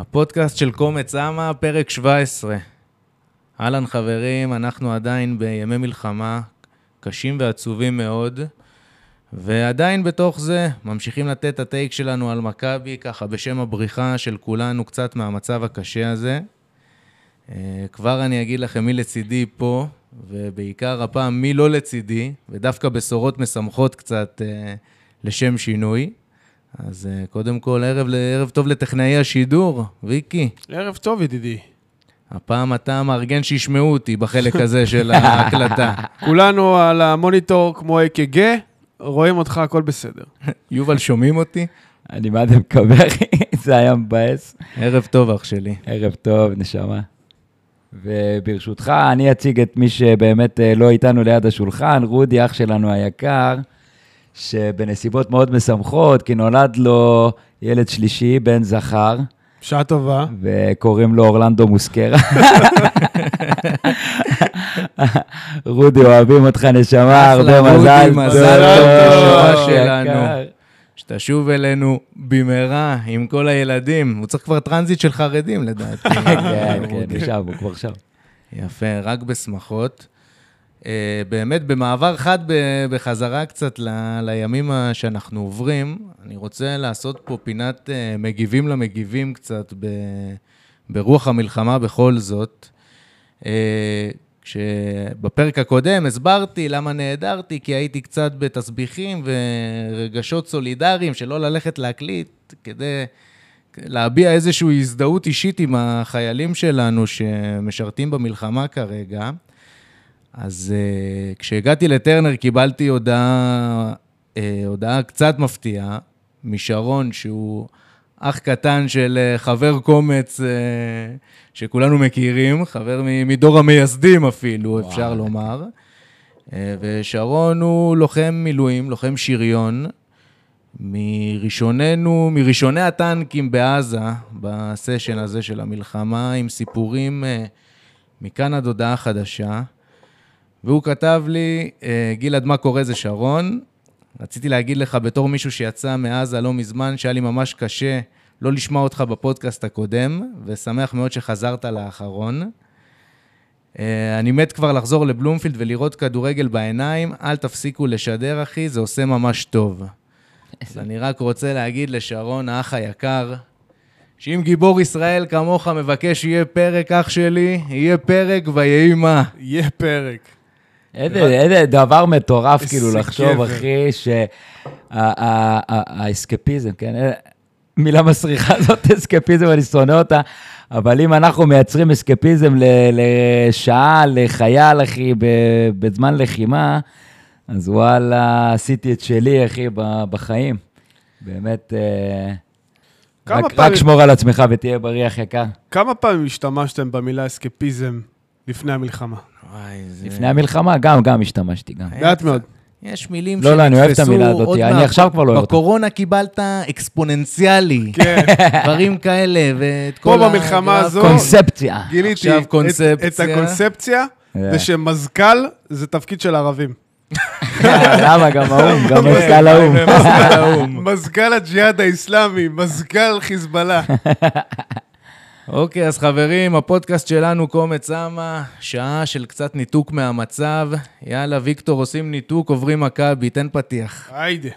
הפודקאסט של קומץ אמה, פרק 17. אהלן חברים, אנחנו עדיין בימי מלחמה קשים ועצובים מאוד, ועדיין בתוך זה ממשיכים לתת את הטייק שלנו על מכבי, ככה בשם הבריחה של כולנו קצת מהמצב הקשה הזה. אה, כבר אני אגיד לכם מי לצידי פה, ובעיקר הפעם מי לא לצידי, ודווקא בשורות משמחות קצת אה, לשם שינוי. אז uh, קודם כל, ערב, ערב טוב לטכנאי השידור, ויקי. ערב טוב, ידידי. הפעם אתה מארגן שישמעו אותי בחלק הזה של ההקלטה. כולנו על המוניטור כמו אק"ג, רואים אותך, הכל בסדר. יובל, שומעים אותי? אני מה זה מקווה, אחי, זה היה מבאס. ערב טוב, אח שלי. ערב טוב, נשמה. וברשותך, אני אציג את מי שבאמת אה, לא איתנו ליד השולחן, רודי, אח שלנו היקר. שבנסיבות מאוד משמחות, כי נולד לו ילד שלישי, בן זכר. שעה טובה. וקוראים לו אורלנדו מוסקרה. רודי, אוהבים אותך, נשמה, הרבה מזל. מזל טוב, נשמה שלנו. שתשוב אלינו במהרה עם כל הילדים. הוא צריך כבר טרנזיט של חרדים, לדעתי. כן, כן, שם, הוא כבר שם. יפה, רק בשמחות. אה, באמת, במעבר חד בחזרה קצת ל, לימים שאנחנו עוברים, אני רוצה לעשות פה פינת אה, מגיבים למגיבים קצת ב, ברוח המלחמה בכל זאת. אה, כשבפרק הקודם הסברתי למה נעדרתי, כי הייתי קצת בתסביכים ורגשות סולידריים, שלא ללכת להקליט, כדי להביע איזושהי הזדהות אישית עם החיילים שלנו שמשרתים במלחמה כרגע. אז uh, כשהגעתי לטרנר קיבלתי הודעה, uh, הודעה קצת מפתיעה משרון, שהוא אח קטן של uh, חבר קומץ uh, שכולנו מכירים, חבר מדור המייסדים אפילו, וואו. אפשר לומר. Uh, ושרון הוא לוחם מילואים, לוחם שריון, מראשוננו, מראשוני הטנקים בעזה, בסשן הזה של המלחמה, עם סיפורים uh, מכאן עד הודעה חדשה. והוא כתב לי, אה, גלעד, מה קורה? זה שרון. רציתי להגיד לך, בתור מישהו שיצא מעזה לא מזמן, שהיה לי ממש קשה לא לשמוע אותך בפודקאסט הקודם, ושמח מאוד שחזרת לאחרון. אה, אני מת כבר לחזור לבלומפילד ולראות כדורגל בעיניים, אל תפסיקו לשדר, אחי, זה עושה ממש טוב. אז אני רק רוצה להגיד לשרון, האח היקר, שאם גיבור ישראל כמוך מבקש שיהיה פרק, אח שלי, יהיה פרק ויהי מה. יהיה פרק. איזה דבר מטורף, כאילו, לחשוב, אחי, שהאסקפיזם, כן? אה, מילה מסריחה זאת, אסקפיזם, אני שונא אותה, אבל אם אנחנו מייצרים אסקפיזם לשעה, לחייל, אחי, בזמן לחימה, אז וואלה, עשיתי את שלי, אחי, בחיים. באמת, אה, רק, פעמים... רק שמור על עצמך ותהיה בריח יקר. כמה פעמים השתמשתם במילה אסקפיזם לפני המלחמה? וואי, זה... לפני המלחמה גם, גם השתמשתי, גם. מעט מאוד. יש מילים שנתפסו... לא, לא, אני אוהב את המילה הזאת, אני עכשיו כבר לא אוהב אותה. בקורונה קיבלת אקספוננציאלי. כן. דברים כאלה, ואת כל ה... פה במלחמה הזו... קונספציה. גיליתי את הקונספציה, זה שמזכ"ל זה תפקיד של ערבים. למה? גם האו"ם, גם מזכ"ל האו"ם. מזכ"ל הג'יהאד האיסלאמי, מזכ"ל חיזבאללה. אוקיי, אז חברים, הפודקאסט שלנו, קומץ אמה, שעה של קצת ניתוק מהמצב. יאללה, ויקטור, עושים ניתוק, עוברים מכבי, תן פתיח. היידה.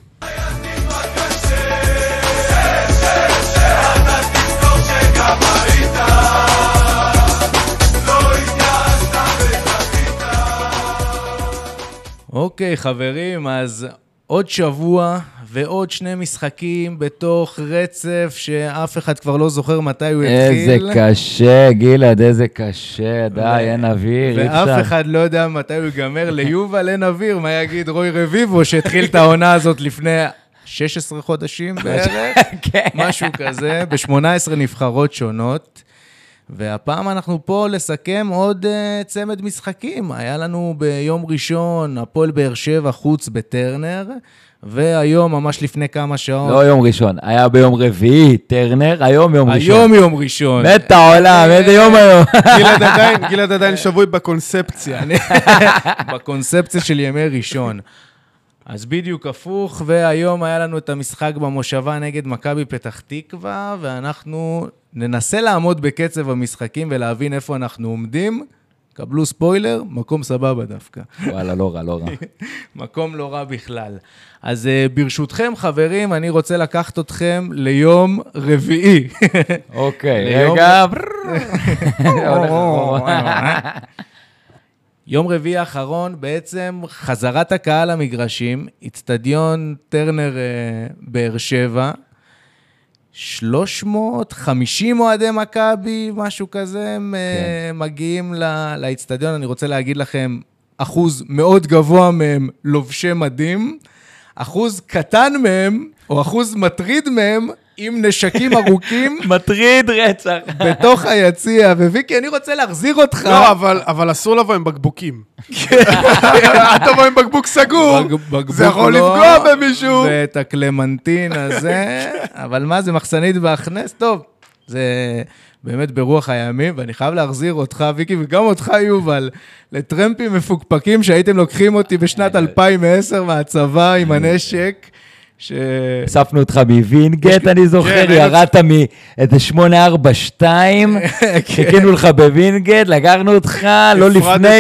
אוקיי, חברים, אז עוד שבוע ועוד שני משחקים בתוך רצף שאף אחד כבר לא זוכר מתי הוא התחיל. איזה קשה, גלעד, איזה קשה, די, אין אוויר, אי אפשר. ואף אחד לא יודע מתי הוא ייגמר. ליובל אין אוויר, מה יגיד רוי רביבו, שהתחיל את העונה הזאת לפני 16 חודשים בערך, כן. משהו כזה, ב-18 נבחרות שונות. והפעם אנחנו פה לסכם עוד uh, צמד משחקים. היה לנו ביום ראשון, הפועל באר שבע חוץ בטרנר, והיום, ממש לפני כמה שעות... לא יום ראשון, היה ביום רביעי, טרנר, היום יום ראשון. היום יום ראשון. מת העולם, איזה יום היום. גלעד עדיין, גלעד עדיין שבוי בקונספציה. בקונספציה של ימי ראשון. אז בדיוק הפוך, והיום היה לנו את המשחק במושבה נגד מכבי פתח תקווה, ואנחנו ננסה לעמוד בקצב המשחקים ולהבין איפה אנחנו עומדים. קבלו ספוילר, מקום סבבה דווקא. וואלה, לא רע, לא רע. מקום לא רע בכלל. אז uh, ברשותכם, חברים, אני רוצה לקחת אתכם ליום רביעי. אוקיי, רגע. יום רביעי האחרון, בעצם חזרת הקהל למגרשים, איצטדיון טרנר uh, באר שבע, 350 אוהדי מכבי, משהו כזה, הם כן. מגיעים לאיצטדיון. אני רוצה להגיד לכם, אחוז מאוד גבוה מהם לובשי מדים, אחוז קטן מהם, או אחוז מטריד מהם, עם נשקים ארוכים. מטריד רצח. בתוך היציע, וויקי, אני רוצה להחזיר אותך. לא, אבל, אבל אסור לבוא עם בקבוקים. אל תבוא עם בקבוק סגור, זה יכול לא, לפגוע במישהו. ואת הקלמנטין הזה, אבל מה זה, מחסנית בהכנס? טוב, זה באמת ברוח הימים, ואני חייב להחזיר אותך, ויקי, וגם אותך, יובל, לטרמפים מפוקפקים שהייתם לוקחים אותי בשנת 2010 מהצבא עם הנשק. ש... אספנו אותך מווינגייט, אני זוכר, כן, ירדת מאיזה 842, חיכינו לך בווינגייט, לקחנו אותך, לא לפני...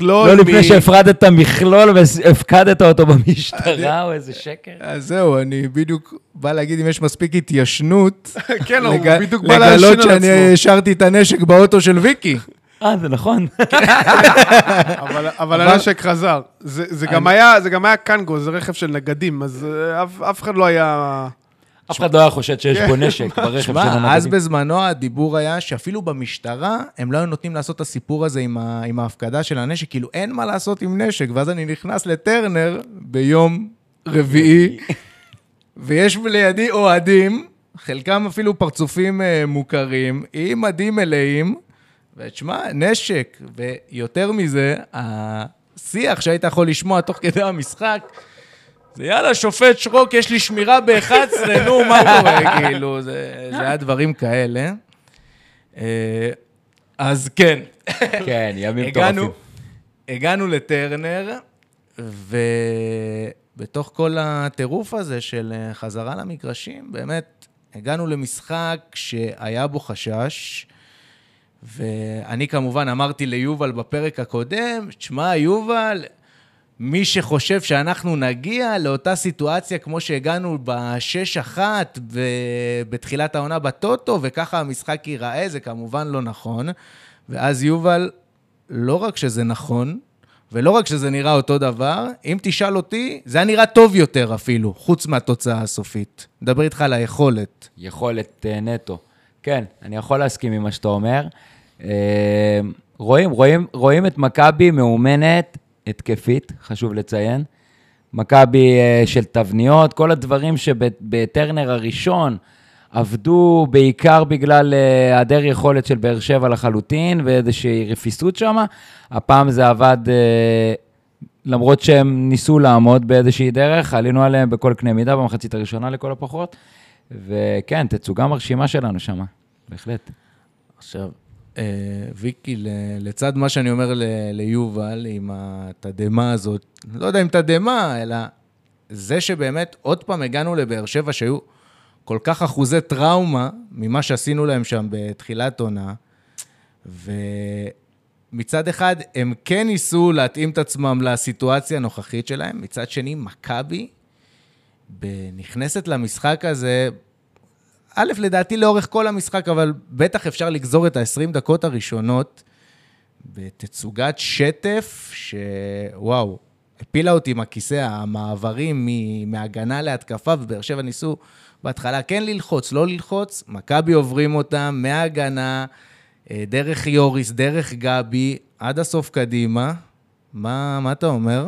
לא לפני שהפרדת מכלול והפקדת אותו במשטרה, או איזה שקר. אז זהו, אני בדיוק בא להגיד אם יש מספיק התיישנות, כן, הוא בדיוק בא להשאיר על עצמו. לגלות שאני השארתי את הנשק באוטו של ויקי. אה, זה נכון. אבל הנשק חזר. זה גם היה קנגו, זה רכב של נגדים, אז אה, אף אחד לא היה... אף אחד לא היה חושד שיש פה נשק ברכב של הנגדים. אז בזמנו הדיבור היה שאפילו במשטרה, הם לא היו נותנים לעשות את הסיפור הזה עם ההפקדה של הנשק, כאילו אין מה לעשות עם נשק, ואז אני נכנס לטרנר ביום רביעי, ויש לידי אוהדים, חלקם אפילו פרצופים אה, מוכרים, עם מדים מלאים, ותשמע, נשק, ויותר מזה, השיח שהיית יכול לשמוע תוך כדי המשחק, זה יאללה, שופט שרוק, יש לי שמירה ב-11, נו, מה קורה? כאילו, זה, זה היה דברים כאלה. אה, אז כן. כן, ימים מטורפים. הגענו לטרנר, ובתוך כל הטירוף הזה של אה, חזרה למגרשים, באמת, הגענו למשחק שהיה בו חשש. ואני כמובן אמרתי ליובל בפרק הקודם, תשמע, יובל, מי שחושב שאנחנו נגיע לאותה סיטואציה כמו שהגענו ב-6-1 בתחילת העונה בטוטו, וככה המשחק ייראה, זה כמובן לא נכון. ואז יובל, לא רק שזה נכון, ולא רק שזה נראה אותו דבר, אם תשאל אותי, זה היה נראה טוב יותר אפילו, חוץ מהתוצאה הסופית. מדבר איתך על היכולת. יכולת uh, נטו. כן, אני יכול להסכים עם מה שאתה אומר. אה, רואים, רואים, רואים את מכבי מאומנת, התקפית, חשוב לציין. מכבי אה, של תבניות, כל הדברים שבטרנר הראשון עבדו בעיקר בגלל אה, היעדר יכולת של באר שבע לחלוטין ואיזושהי רפיסות שם. הפעם זה עבד, למרות שהם ניסו לעמוד באיזושהי דרך, עלינו עליהם בכל קנה מידה במחצית הראשונה לכל הפחות. וכן, תצוגה מרשימה שלנו שם, בהחלט. עכשיו, אה, ויקי, לצד מה שאני אומר ליובל, עם התדהמה הזאת, לא יודע אם תדהמה, אלא זה שבאמת עוד פעם הגענו לבאר שבע, שהיו כל כך אחוזי טראומה ממה שעשינו להם שם בתחילת עונה, ומצד אחד הם כן ניסו להתאים את עצמם לסיטואציה הנוכחית שלהם, מצד שני, מכבי נכנסת למשחק הזה א', לדעתי לאורך כל המשחק, אבל בטח אפשר לגזור את ה-20 דקות הראשונות בתצוגת שטף, שוואו, הפילה אותי עם הכיסא, המעברים מהגנה להתקפה, ובאר שבע ניסו בהתחלה כן ללחוץ, לא ללחוץ, מכבי עוברים אותם מהגנה, אה, דרך יוריס, דרך גבי, עד הסוף קדימה. מה, מה אתה אומר?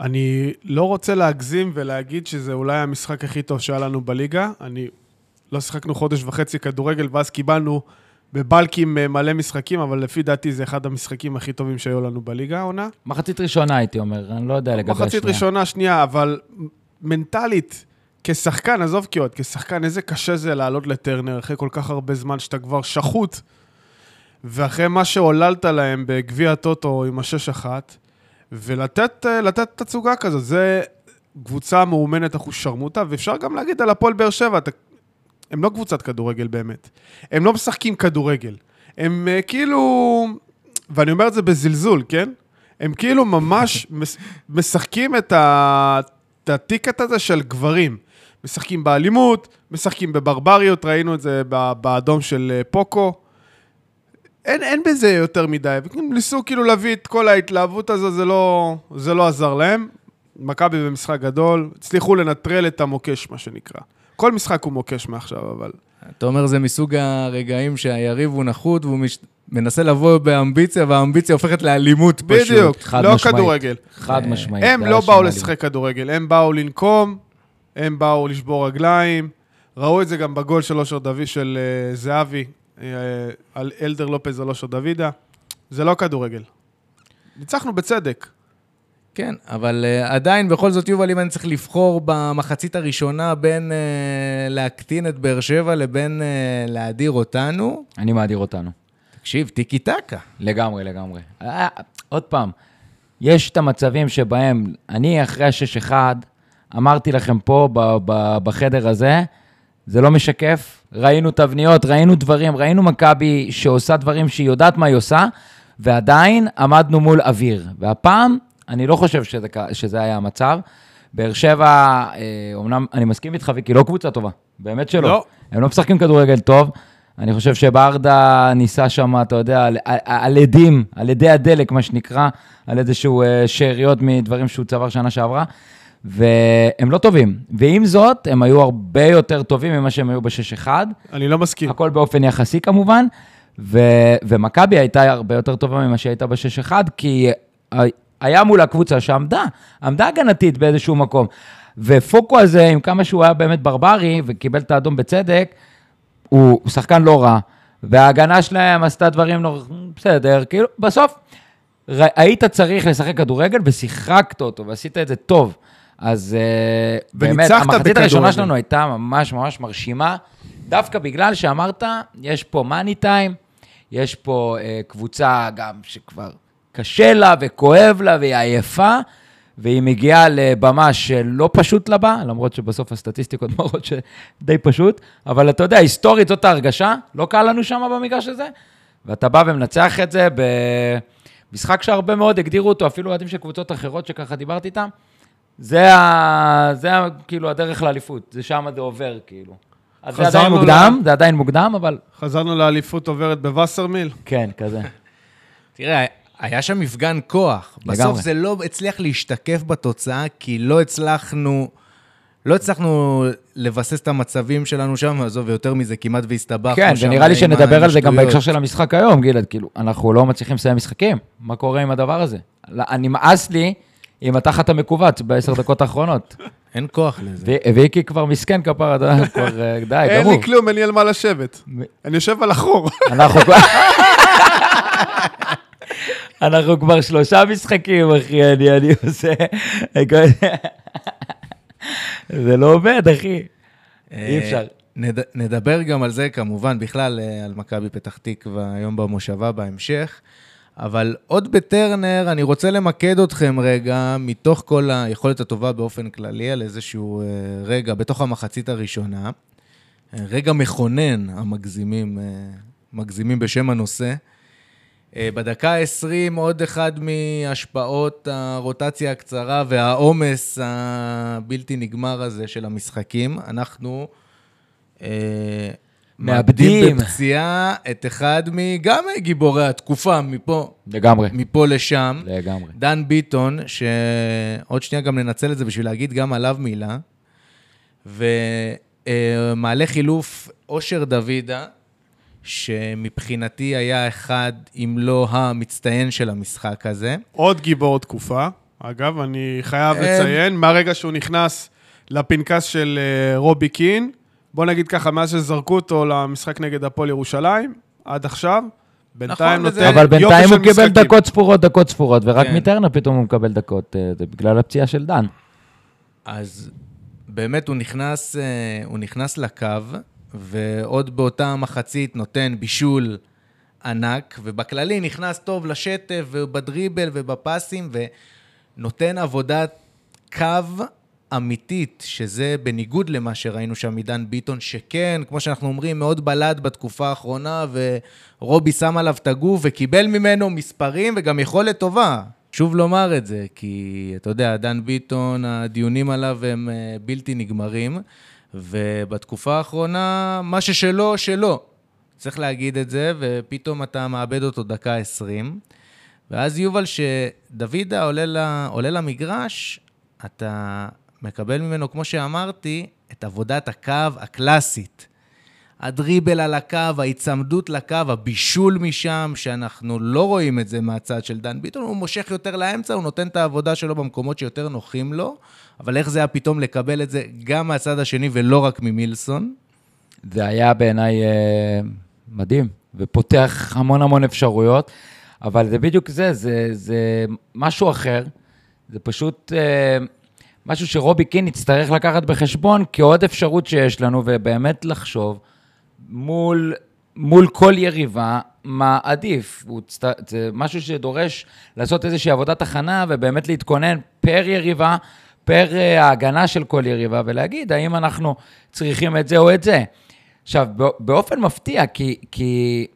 אני לא רוצה להגזים ולהגיד שזה אולי המשחק הכי טוב שהיה לנו בליגה. אני לא שיחקנו חודש וחצי כדורגל, ואז קיבלנו בבלקים אה, מלא משחקים, אבל לפי דעתי זה אחד המשחקים הכי טובים שהיו לנו בליגה העונה. מחצית ראשונה, הייתי אומר, אני לא יודע לגבי השנייה. מחצית ראשונה, שנייה, אבל מנטלית, כשחקן, עזוב קיאות, כשחקן, איזה קשה זה לעלות לטרנר אחרי כל כך הרבה זמן שאתה כבר שחוט, ואחרי מה שעוללת להם בגביע הטוטו עם השש אחת, ולתת אה, תצוגה כזאת, זה קבוצה מאומנת אחוז שרמוטה, ואפשר גם להגיד על הפועל באר שבע, אתה הם לא קבוצת כדורגל באמת. הם לא משחקים כדורגל. הם אה, כאילו, ואני אומר את זה בזלזול, כן? הם כאילו ממש מש- משחקים את, ה... את הטיקט הזה של גברים. משחקים באלימות, משחקים בברבריות, ראינו את זה באדום של אה, פוקו. אין, אין בזה יותר מדי, הם ניסו כאילו להביא את כל ההתלהבות הזו, זה לא, זה לא עזר להם. מכבי במשחק גדול, הצליחו לנטרל את המוקש, מה שנקרא. כל משחק הוא מוקש מעכשיו, אבל... אתה אומר, זה מסוג הרגעים שהיריב הוא נחות והוא מש... מנסה לבוא באמביציה, והאמביציה הופכת לאלימות פשוט. בדיוק, לא משמעית. כדורגל. חד משמעית. הם לא באו לשחק כדורגל, הם באו לנקום, הם באו לשבור רגליים. ראו את זה גם בגול של אושר דוד, של אה, זהבי, אה, על אלדר לופז על אושר דוידה. זה לא כדורגל. ניצחנו בצדק. כן, אבל uh, עדיין, בכל זאת, יובל, אם אני צריך לבחור במחצית הראשונה בין uh, להקטין את באר שבע לבין uh, להדיר אותנו, אני מאדיר אותנו. תקשיב, טיקי טקה. לגמרי, לגמרי. עוד פעם, יש את המצבים שבהם, אני אחרי ה-6-1, אמרתי לכם פה ב- ב- בחדר הזה, זה לא משקף, ראינו תבניות, ראינו דברים, ראינו מכבי שעושה דברים שהיא יודעת מה היא עושה, ועדיין עמדנו מול אוויר. והפעם, אני לא חושב שזה, שזה היה המצב. באר שבע, אה, אומנם אני מסכים איתך, ויקי, לא קבוצה טובה, באמת שלא. לא. הם לא משחקים כדורגל טוב. אני חושב שברדה ניסה שם, אתה יודע, על, על, על עדים, על עדי הדלק, מה שנקרא, על איזשהו אה, שאריות מדברים שהוא צבר שנה שעברה, והם לא טובים. ועם זאת, הם היו הרבה יותר טובים ממה שהם היו ב-6-1, אני לא מסכים. הכל באופן יחסי כמובן, ו, ומכבי הייתה הרבה יותר טובה ממה שהייתה ב-6-1, כי היה מול הקבוצה שעמדה, עמדה הגנתית באיזשהו מקום. ופוקו הזה, עם כמה שהוא היה באמת ברברי, וקיבל את האדום בצדק, הוא, הוא שחקן לא רע, וההגנה שלהם עשתה דברים לא... בסדר, כאילו, בסוף ר, היית צריך לשחק כדורגל ושיחקת אותו, ועשית את זה טוב. אז אה, באמת, המחצית. הראשונה שלנו הייתה ממש ממש מרשימה, דווקא בגלל שאמרת, יש פה מאני טיים, יש פה אה, קבוצה גם שכבר קשה לה וכואב לה והיא עייפה, והיא מגיעה לבמה שלא פשוט לה בה, למרות שבסוף הסטטיסטיקות מראות שדי פשוט, אבל אתה יודע, היסטורית זאת ההרגשה, לא קל לנו שם במגרש הזה, ואתה בא ומנצח את זה במשחק שהרבה מאוד הגדירו אותו, אפילו אוהדים של קבוצות אחרות שככה דיברתי איתם, זה, ה... זה ה... כאילו הדרך לאליפות, זה שם זה עובר, כאילו. אז זה עדיין מוקדם, זה עדיין מוקדם, אבל חזרנו לאליפות עוברת בווסרמיל. כן, כזה. תראה, היה שם מפגן כוח. בסוף לגמרי. זה לא הצליח להשתקף בתוצאה, כי לא הצלחנו... לא הצלחנו לבסס את המצבים שלנו שם, עזוב, ויותר מזה, כמעט והסתבכנו כן, שם ונראה לי שנדבר על זה גם. בהקשר של המשחק היום, גלעד, כאילו, אנחנו לא מצליחים לסיים משחקים, מה קורה עם הדבר הזה? נמאס לי עם התחת המכווץ בעשר דקות האחרונות. אין כוח לזה. ויקי כבר מסכן כפרה, אתה יודע, כבר אה, די, אין גמור. לי כלום, אין לי על מה לשבת. אני יושב על החור. אנחנו כבר... אנחנו כבר שלושה משחקים, אחי, אני, אני עושה... זה לא עובד, אחי. אי אפשר. אה, נד, נדבר גם על זה, כמובן, בכלל, אה, על מכבי פתח תקווה היום במושבה בהמשך. אבל עוד בטרנר, אני רוצה למקד אתכם רגע, מתוך כל היכולת הטובה באופן כללי, על איזשהו אה, רגע בתוך המחצית הראשונה. אה, רגע מכונן, המגזימים, אה, מגזימים בשם הנושא. אה, בדקה ה-20, עוד אחד מהשפעות הרוטציה הקצרה והעומס הבלתי נגמר הזה של המשחקים. אנחנו אה, מאבדים. מאבדים בפציעה את אחד מגם גיבורי התקופה, מפה, לגמרי, מפה לשם. לגמרי. דן ביטון, שעוד שנייה גם ננצל את זה בשביל להגיד גם עליו מילה, ומעלה חילוף אושר דוידה, שמבחינתי היה אחד, אם לא המצטיין של המשחק הזה. עוד גיבור תקופה. אגב, אני חייב אה, לציין, מהרגע שהוא נכנס לפנקס של אה, רובי קין, בוא נגיד ככה, מאז שזרקו אותו למשחק נגד הפועל ירושלים, עד עכשיו, בינתיים נכון, וזה- נותן אבל בינתיים הוא קיבל. דקות ספורות, דקות ספורות, ורק כן. מטרנר פתאום הוא מקבל דקות, אה, זה בגלל הפציעה של דן. אז באמת הוא נכנס, הוא נכנס לקו, ועוד באותה מחצית נותן בישול ענק, ובכללי נכנס טוב לשטף, ובדריבל ובפסים, ונותן עבודת קו אמיתית, שזה בניגוד למה שראינו שם מדן ביטון, שכן, כמו שאנחנו אומרים, מאוד בלט בתקופה האחרונה, ורובי שם עליו את הגוף וקיבל ממנו מספרים וגם יכולת טובה. שוב לומר את זה, כי אתה יודע, דן ביטון, הדיונים עליו הם אה, בלתי נגמרים, ובתקופה האחרונה, מה ששלו, שלו. צריך להגיד את זה, ופתאום אתה מאבד אותו דקה עשרים. ואז יובל, שדוידה עולה, עולה למגרש, אתה מקבל ממנו, כמו שאמרתי, את עבודת הקו הקלאסית. הדריבל על הקו, ההיצמדות לקו, הבישול משם, שאנחנו לא רואים את זה מהצד של דן ביטון, הוא מושך יותר לאמצע, הוא נותן את העבודה שלו במקומות שיותר נוחים לו, אבל איך זה היה פתאום לקבל את זה גם מהצד השני ולא רק ממילסון? זה היה בעיניי אה, מדהים, ופותח המון המון אפשרויות, אבל זה בדיוק זה, זה, זה משהו אחר, זה פשוט אה, משהו שרובי קין יצטרך לקחת בחשבון כעוד אפשרות שיש לנו, ובאמת לחשוב מול, מול כל יריבה מה עדיף. צט... זה משהו שדורש לעשות איזושהי עבודת הכנה ובאמת להתכונן פר יריבה, פר אה, ההגנה של כל יריבה, ולהגיד האם אנחנו צריכים את זה או את זה. עכשיו, באופן מפתיע, כי, כי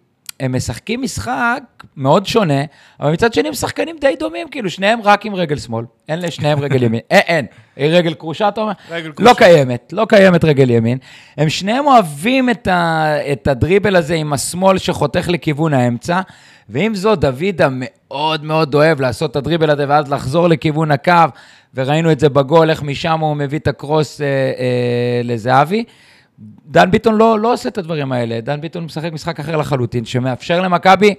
הם משחקים משחק מאוד שונה, אבל מצד שני הם שחקנים די דומים, כאילו שניהם רק עם רגל שמאל, אין לשניהם רגל ימין, אין, אין, רגל כרושה, אתה אומר? רגל לא כרושה. לא קיימת, לא קיימת רגל ימין. הם שניהם אוהבים את, ה, את הדריבל הזה עם השמאל שחותך לכיוון האמצע, ועם זאת, דוידה מאוד מאוד אוהב לעשות את הדריבל הזה ואז לחזור לכיוון הקו, וראינו את זה בגול, איך משם הוא מביא את הקרוס אה, אה, לזהבי. דן ביטון לא, לא עושה את הדברים האלה, דן ביטון משחק משחק אחר לחלוטין, שמאפשר למכבי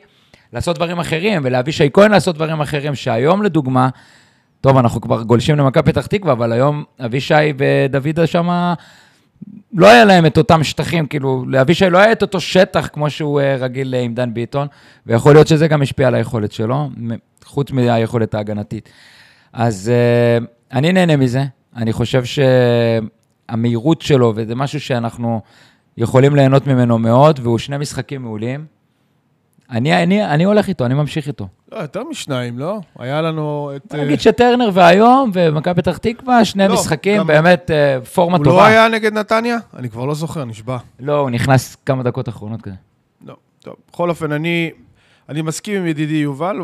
לעשות דברים אחרים, ולאבישי כהן לעשות דברים אחרים, שהיום לדוגמה, טוב, אנחנו כבר גולשים למכבי פתח תקווה, אבל היום אבישי ודוידה שם, לא היה להם את אותם שטחים, כאילו, לאבישי לא היה את אותו שטח כמו שהוא אה, רגיל עם דן ביטון, ויכול להיות שזה גם השפיע על היכולת שלו, חוץ מהיכולת ההגנתית. אז uh, אני נהנה מזה, אני חושב ש... המהירות שלו, וזה משהו שאנחנו יכולים ליהנות ממנו מאוד, והוא שני משחקים מעולים. אני, אני, אני הולך איתו, אני ממשיך איתו. לא, יותר משניים, לא? היה לנו את... נגיד uh... שטרנר והיום, ומכבי פתח תקווה, שני לא, משחקים, גם... באמת uh, פורמה הוא טובה. הוא לא היה נגד נתניה? אני כבר לא זוכר, נשבע. לא, הוא נכנס כמה דקות אחרונות כזה. לא, טוב. בכל אופן, אני, אני מסכים עם ידידי יובל.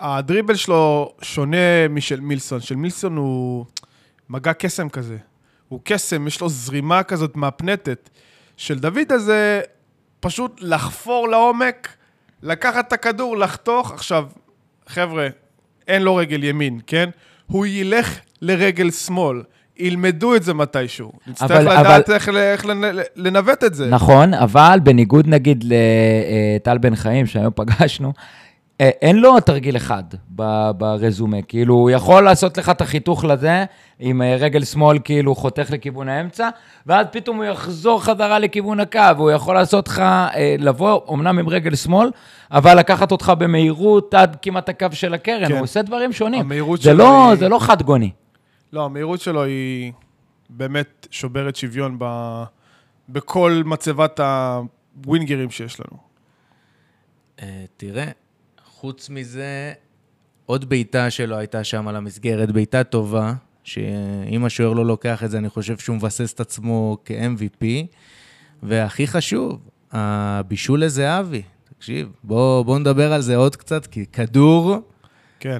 הדריבל שלו שונה משל מילסון. של מילסון הוא מגע קסם כזה. הוא קסם, יש לו זרימה כזאת מהפנטת. של דוד הזה, פשוט לחפור לעומק, לקחת את הכדור, לחתוך. עכשיו, חבר'ה, אין לו רגל ימין, כן? הוא ילך לרגל שמאל. ילמדו את זה מתישהו. נצטרך אבל, לדעת אבל... איך, איך לנווט את זה. נכון, אבל בניגוד נגיד לטל בן חיים, שהיום פגשנו, אה, אין לו תרגיל אחד ברזומה, כאילו, הוא יכול לעשות לך את החיתוך לזה, עם אה, רגל שמאל כאילו חותך לכיוון האמצע, ואז פתאום הוא יחזור חזרה לכיוון הקו, הוא יכול לעשות לך, אה, לבוא, אמנם עם רגל שמאל, אבל לקחת אותך במהירות עד כמעט הקו של הקרן, כן. הוא עושה דברים שונים. המהירות שלו לא, היא... זה לא חד גוני. לא, המהירות שלו היא באמת שוברת שוויון ב... בכל מצבת הווינגרים שיש לנו. תראה, חוץ מזה, עוד בעיטה שלו הייתה שם על המסגרת, בעיטה טובה, שאם השוער לא לוקח את זה, אני חושב שהוא מבסס את עצמו כ-MVP. והכי חשוב, הבישול לזהבי. תקשיב, בוא, בוא נדבר על זה עוד קצת, כי כדור... כן.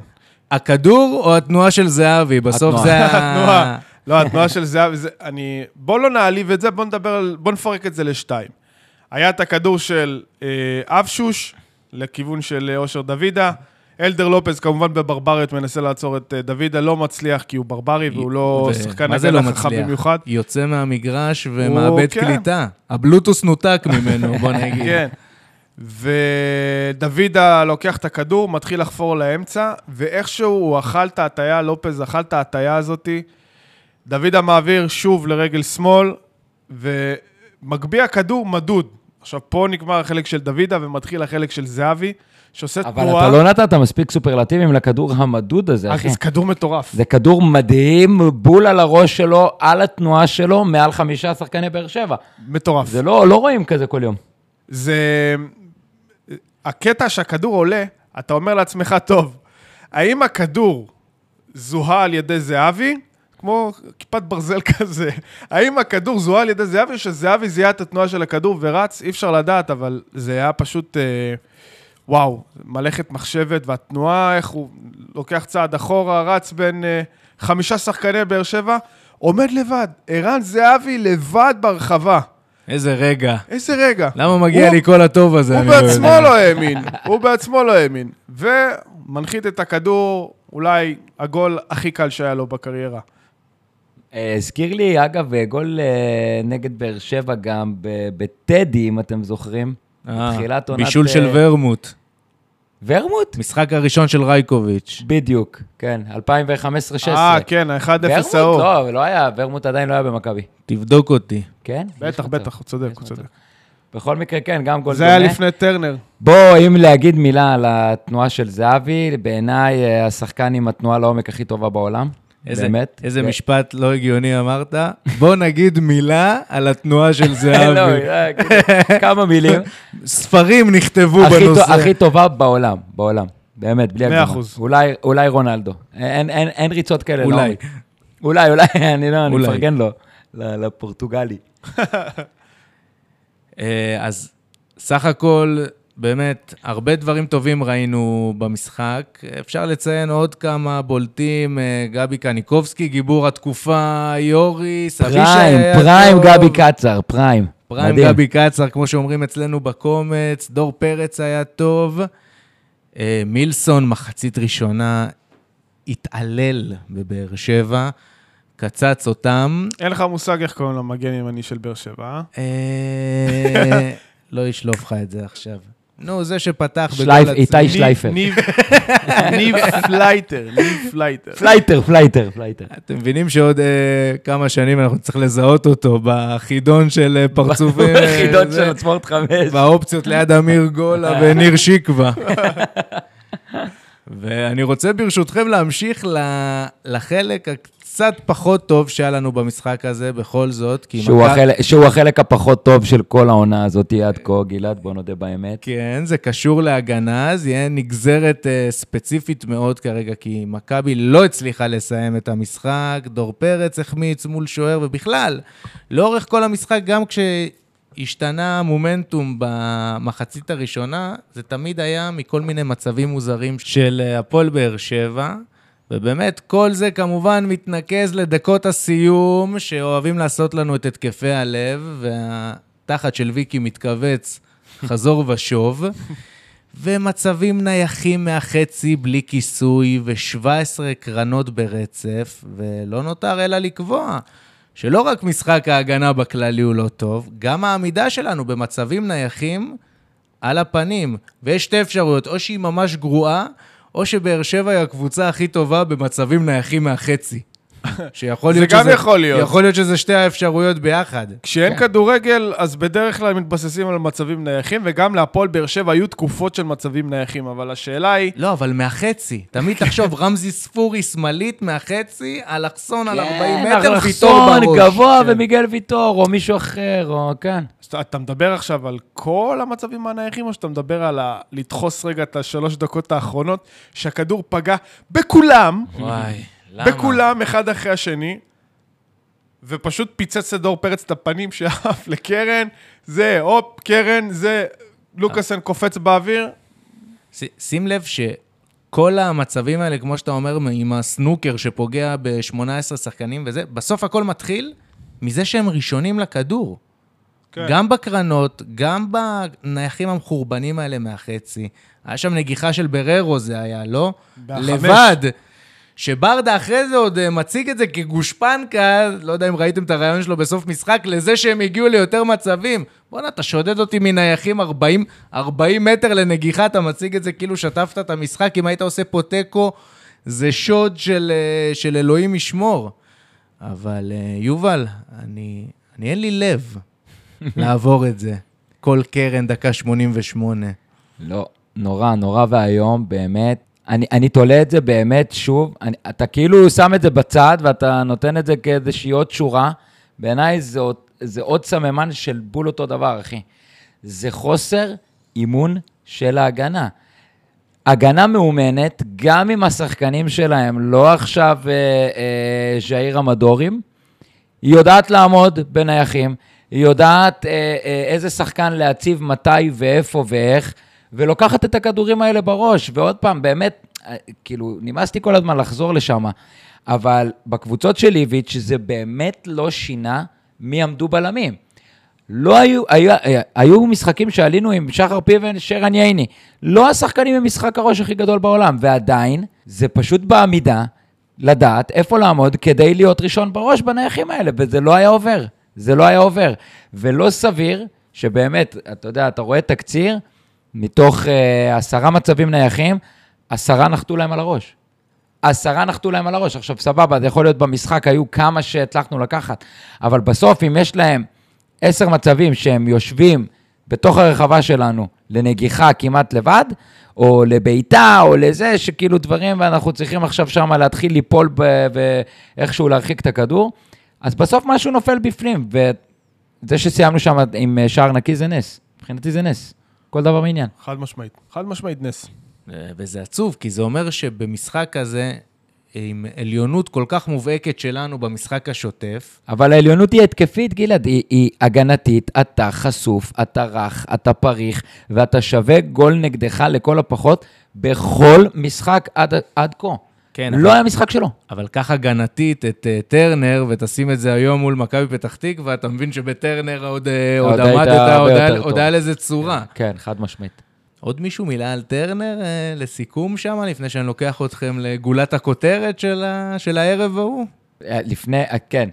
הכדור או התנועה של זהבי? בסוף התנועה. זה ה... התנועה. לא, התנועה של זהבי, זה... אני... בוא לא נעליב את זה, בוא נדבר על... בוא נפרק את זה לשתיים. היה את הכדור של אה, אבשוש, לכיוון של אה, אושר דוידה. אלדר לופז כמובן בברבריות מנסה לעצור את אה, דוידה, לא מצליח כי הוא ברברי והוא לא. שחקן הגנה לא חכם במיוחד. יוצא מהמגרש ומאבד כן. קליטה. הבלוטוס נותק ממנו, בוא נגיד. כן. ודוידה לוקח את הכדור, מתחיל לחפור לאמצע, ואיכשהו הוא אכל את ההטייה, לופז אכל את ההטייה הזאתי. דוידה מעביר שוב לרגל שמאל, ומגביה כדור מדוד. עכשיו, פה נגמר החלק של דוידה ומתחיל החלק של זהבי, שעושה אבל תנועה... אבל אתה לא נתת מספיק סופרלטיבים לכדור המדוד הזה, אחי. זה כדור מטורף. זה כדור מדהים, בול על הראש שלו, על התנועה שלו, מעל חמישה שחקני באר שבע. מטורף. זה לא, לא רואים כזה כל יום. זה... הקטע שהכדור עולה, אתה אומר לעצמך, טוב, האם הכדור זוהה על ידי זהבי? כמו כיפת ברזל כזה. האם הכדור זוהה על ידי זהבי, או שזהבי זיהה את התנועה של הכדור ורץ? אי אפשר לדעת, אבל זה היה פשוט, אה, וואו, מלאכת מחשבת, והתנועה, איך הוא לוקח צעד אחורה, רץ בין אה, חמישה שחקני באר שבע, עומד לבד. ערן זהבי לבד ברחבה. איזה רגע. איזה רגע. למה מגיע הוא- לי כל הטוב הזה? הוא לא בעצמו. לא האמין, הוא בעצמו לא האמין. ומנחית את הכדור, אולי הגול הכי קל שהיה לו בקריירה. אה, הזכיר לי, אגב, אה, גול אה, נגד באר שבע גם ב- בטדי, אם אתם זוכרים. אה, בתחילת עונת... בישול של ורמוט. ורמוט? משחק הראשון של רייקוביץ'. בדיוק, כן, 2015-2016. אה, כן, ה-1-0 ורמוט? ההוא. לא, לא היה, ורמוט עדיין לא היה במכבי. תבדוק אותי. כן? בטח. בטח, הוא צודק, הוא. צודק. בכל מקרה, כן, גם גול זה היה. לפני טרנר. בוא, אם להגיד מילה על התנועה של זהבי, בעיניי השחקן עם התנועה לעומק הכי טובה בעולם. איזה, באמת. איזה ו- משפט לא הגיוני אמרת. בוא נגיד מילה על התנועה של לא, זהבי. כאילו, כמה מילים. ספרים נכתבו הכי בנושא. טוב- הכי טובה בעולם, בעולם. באמת, בלי מאה הגזמה. אחוז. אולי, אולי רונלדו. אין, אין, אין ריצות כאלה אולי. לעומק. אולי, אולי, אני לא, אני. מפרגן לו, לפורטוגלי. אה, אז סך הכל, באמת, הרבה דברים טובים ראינו במשחק. אפשר לציין עוד כמה בולטים, אה, גבי קניקובסקי, גיבור התקופה, יוריס, אבישי פריים, היה פריים טוב. גבי קצר, פריים. פריים מדהים. גבי קצר, כמו שאומרים אצלנו בקומץ, דור פרץ היה טוב. אה, מילסון, מחצית ראשונה, התעלל בבאר שבע, קצץ אותם. אין לך מושג איך קוראים למגן ימני של באר שבע, אה? אה, לא ישלוף לך את זה עכשיו. נו, זה שפתח בגול איתי עצמי. שלייפר. ניב- ניב פלייטר, ניב פלייטר. פלייטר, פלייטר, פלייטר. אתם מבינים שעוד אה, כמה שנים אנחנו נצטרך לזהות אותו בחידון של אה, פרצופים. אה, חידון זה, של ספורט חמש. והאופציות ליד אמיר גולה וניר שיקווה. ואני רוצה ברשותכם להמשיך ל- לחלק הקצת פחות טוב שהיה לנו במשחק הזה, בכל זאת. כי שהוא מכבי- החלק- שהוא החלק הפחות טוב של כל העונה הזאת עד כה, גלעד, בוא נודה באמת. כן, זה קשור להגנה, זה יהיה נגזרת uh, ספציפית מאוד כרגע, כי מכבי לא הצליחה לסיים את המשחק, דור פרץ החמיץ מול שוער, ובכלל, לאורך כל המשחק, גם כשהשתנה המומנטום במחצית הראשונה, זה תמיד היה מכל מיני מצבים מוזרים של אה, הפועל באר שבע. ובאמת, כל זה כמובן מתנקז לדקות הסיום, שאוהבים לעשות לנו את התקפי הלב, והתחת של ויקי מתכווץ חזור ושוב, ומצבים נייחים מהחצי בלי כיסוי, ו-17 קרנות ברצף, ולא נותר אלא לקבוע שלא רק משחק ההגנה בכללי הוא לא טוב, גם העמידה שלנו במצבים נייחים על הפנים. ויש שתי אפשרויות, או שהיא ממש גרועה, או שבאר שבע היא הקבוצה הכי טובה במצבים נייחים מהחצי. שיכול זה להיות גם שזה... יכול להיות. יכול להיות שזה שתי האפשרויות ביחד. כשאין כדורגל, אז בדרך כלל מתבססים על מצבים נייחים, וגם להפועל באר שבע היו תקופות של מצבים נייחים, אבל השאלה היא, לא, אבל מהחצי. תמיד תחשוב, רמזי ספורי שמאלית מהחצי, אלכסון על 40 מטר, ויטור אלכסון, בראש. גבוה כן. ומיגל ויטור, או מישהו אחר, או כן. אז אתה מדבר עכשיו על כל המצבים הנייחים, או שאתה מדבר על ה... לדחוס רגע את השלוש דקות האחרונות, שהכדור פגע בכולם, וואי, למה? בכולם, אחד אחרי השני, ופשוט פיצץ לדור פרץ את הפנים שעף לקרן, זה, הופ, קרן, זה, לוקאסן קופץ באוויר, ש- שים לב שכל המצבים האלה, כמו שאתה אומר, עם הסנוקר שפוגע ב-18 שחקנים וזה, בסוף הכל מתחיל מזה שהם ראשונים לכדור. כן. גם בקרנות, גם בנייחים המחורבנים האלה מהחצי. היה שם נגיחה של בררו זה היה, לא? בחמש. לבד. שברדה אחרי זה עוד אה, מציג את זה כגושפנקה, לא יודע אם ראיתם את הרעיון שלו בסוף משחק, לזה שהם הגיעו ליותר מצבים. בואנה, אתה שודד אותי מנייחים 40, 40 מטר לנגיחה, אתה מציג את זה כאילו שטפת את המשחק. אם היית עושה פה תיקו, זה שוד של, אה, של אלוהים ישמור. אבל אה, יובל, אני, אני אין לי לב לעבור את זה. כל קרן, דקה 88. לא, נורא, נורא ואיום, באמת. אני, אני תולה את זה באמת, שוב, אני, אתה כאילו שם את זה בצד ואתה נותן את זה כאיזושהי עוד שורה. בעיניי זה, זה עוד סממן של בול אותו דבר, אחי. זה חוסר אימון של ההגנה. הגנה מאומנת, גם אם השחקנים שלהם לא עכשיו אה, אה, ז'איר המדורים, היא יודעת לעמוד בנייחים, היא יודעת אה, אה, איזה שחקן להציב מתי ואיפה ואיך, ולוקחת את הכדורים האלה בראש. ועוד פעם, באמת, אה, כאילו, נמאסתי כל הזמן לחזור לשם, אבל בקבוצות של איביץ' זה באמת לא שינה מי עמדו בלמים. לא היו, היו, היו משחקים שעלינו עם שחר פיבן, שרן ייני. לא השחקנים עם משחק הראש הכי גדול בעולם, ועדיין, זה פשוט בעמידה לדעת איפה לעמוד כדי להיות ראשון בראש בנייחים האלה, וזה לא היה עובר. זה לא היה עובר. ולא סביר שבאמת, אתה יודע, אתה רואה תקציר, מתוך uh, עשרה מצבים נייחים, עשרה נחתו להם על הראש. עשרה נחתו להם על הראש. עכשיו, סבבה, זה יכול להיות במשחק, היו כמה שהצלחנו לקחת, אבל בסוף, אם יש להם עשר מצבים שהם יושבים בתוך הרחבה שלנו לנגיחה כמעט לבד, או לבעיטה, או לזה, שכאילו דברים, ואנחנו צריכים עכשיו שם להתחיל ליפול ואיכשהו להרחיק את הכדור, אז בסוף משהו נופל בפנים, וזה שסיימנו שם עם שער נקי זה נס. מבחינתי זה נס. כל דבר בעניין. חד משמעית. חד משמעית נס. וזה עצוב, כי זה אומר שבמשחק כזה, עם עליונות כל כך מובהקת שלנו במשחק השוטף. אבל העליונות היא התקפית, גלעד, היא, היא הגנתית, אתה חשוף, אתה רך, אתה פריך, ואתה שווה גול נגדך לכל הפחות בכל משחק עד, עד כה. כן, לא אבל, היה משחק שלו. אבל קח הגנתית את uh, טרנר, ותשים את זה היום מול מכבי פתח תקווה, אתה מבין שבטרנר עוד, uh, עוד, עמדת, עוד היה לזה צורה. כן, חד משמעית. עוד מישהו מילה על טרנר אה, לסיכום שם, לפני שאני לוקח אתכם לגולת הכותרת של, ה, של הערב ההוא? לפני, אה, כן.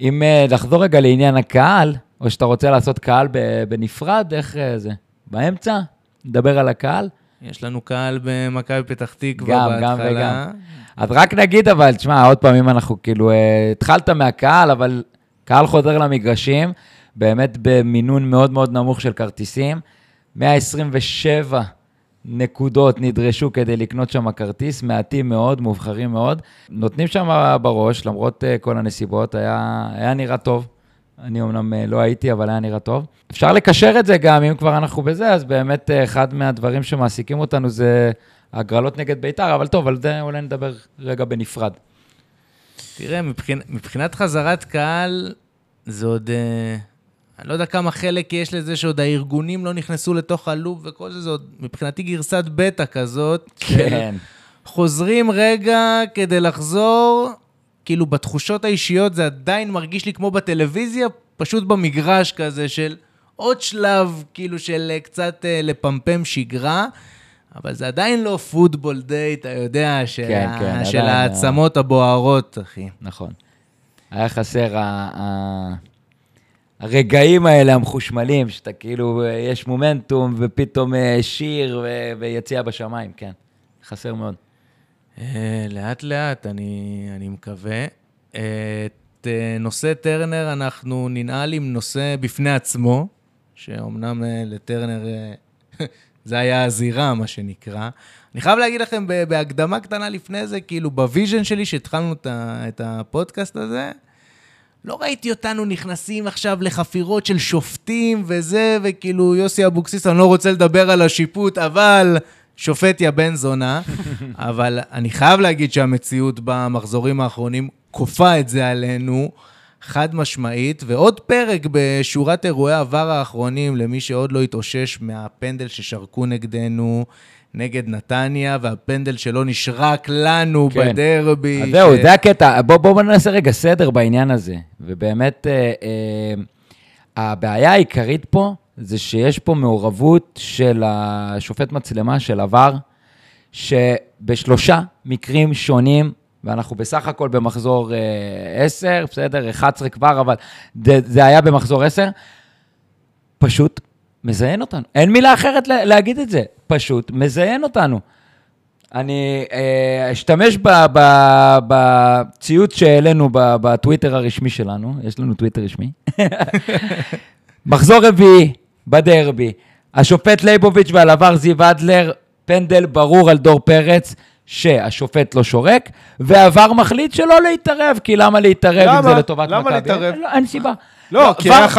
אם אה, לחזור רגע לעניין הקהל, או שאתה רוצה לעשות קהל בנפרד, איך אה, זה? באמצע? נדבר על הקהל? יש לנו קהל במכבי פתח תקווה בהתחלה. גם, גם וגם. אז רק נגיד, אבל, תשמע, עוד פעם, אם אנחנו כאילו, אה, התחלת מהקהל, אבל קהל חוזר למגרשים, באמת במינון מאוד מאוד נמוך של כרטיסים. 127 נקודות נדרשו כדי לקנות שם כרטיס, מעטים מאוד, מובחרים מאוד. נותנים שם בראש, למרות uh, כל הנסיבות, היה, היה נראה טוב. אני אמנם uh, לא הייתי, אבל היה נראה טוב. אפשר לקשר את זה גם, אם כבר אנחנו בזה, אז באמת uh, אחד מהדברים שמעסיקים אותנו זה הגרלות נגד בית"ר, אבל טוב, על זה אולי נדבר רגע בנפרד. תראה, מבחינ... מבחינת חזרת קהל, זה עוד... Uh... אני לא יודע כמה חלק יש לזה שעוד הארגונים לא נכנסו לתוך הלופ וכל זה, זה עוד מבחינתי גרסת בטא כזאת. כן. חוזרים רגע כדי לחזור, כאילו בתחושות האישיות זה עדיין מרגיש לי כמו בטלוויזיה, פשוט במגרש כזה של עוד שלב, כאילו של קצת אה, לפמפם שגרה. אבל זה עדיין לא פוטבול דיי, אתה יודע, של, כן, ה... כן, של העצמות הבוערות, אחי. נכון. היה חסר ה... הרגעים האלה המחושמלים, שאתה כאילו, יש מומנטום, ופתאום אה, שיר ו- ויציאה בשמיים, כן. חסר מאוד. אה, לאט לאט, אני, אני מקווה. את אה, נושא טרנר אנחנו ננעל עם נושא בפני עצמו, שאומנם לטרנר זה היה הזירה, מה שנקרא. אני חייב להגיד לכם בהקדמה קטנה לפני זה, כאילו ב vision שלי, שהתחלנו את הפודקאסט הזה, לא ראיתי אותנו נכנסים עכשיו לחפירות של שופטים וזה, וכאילו יוסי אבוקסיס, אני לא רוצה לדבר על השיפוט, אבל שופט יא בן זונה. אבל אני חייב להגיד שהמציאות במחזורים האחרונים כופה את זה עלינו. חד משמעית, ועוד פרק בשורת אירועי עבר האחרונים למי שעוד לא התאושש מהפנדל ששרקו נגדנו. נגד נתניה, והפנדל שלא נשרק לנו כן. בדרבי. אז ש... זהו, זה הקטע. בואו בוא נעשה רגע סדר בעניין הזה. ובאמת, אה, אה, הבעיה העיקרית פה, זה שיש פה מעורבות של השופט מצלמה, של עבר, שבשלושה מקרים שונים, ואנחנו בסך הכל במחזור אה, 10, בסדר, 11 כבר, אבל זה, זה היה במחזור 10, פשוט מזיין אותנו. אין מילה אחרת להגיד את זה. פשוט מזיין אותנו. אני אה, אשתמש בציוץ שהעלינו בטוויטר הרשמי שלנו, יש לנו טוויטר רשמי. מחזור רביעי בדרבי, השופט ליבוביץ' ועל עבר זיו אדלר, פנדל ברור על דור פרץ, שהשופט לא שורק, ועבר מחליט שלא להתערב, כי למה להתערב למה? אם זה לטובת מכבי? למה להתערב? לא, אין סיבה. לא, לא כי היה 5-0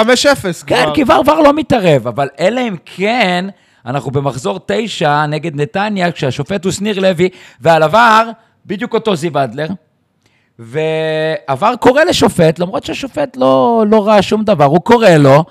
כן, כי ור לא מתערב, אבל אלא אם כן... אנחנו במחזור תשע נגד נתניה, כשהשופט הוא שניר לוי, ועל עבר, בדיוק אותו זיו אדלר. וה VAR קורא לשופט, למרות שהשופט לא, לא ראה שום דבר, הוא קורא לו,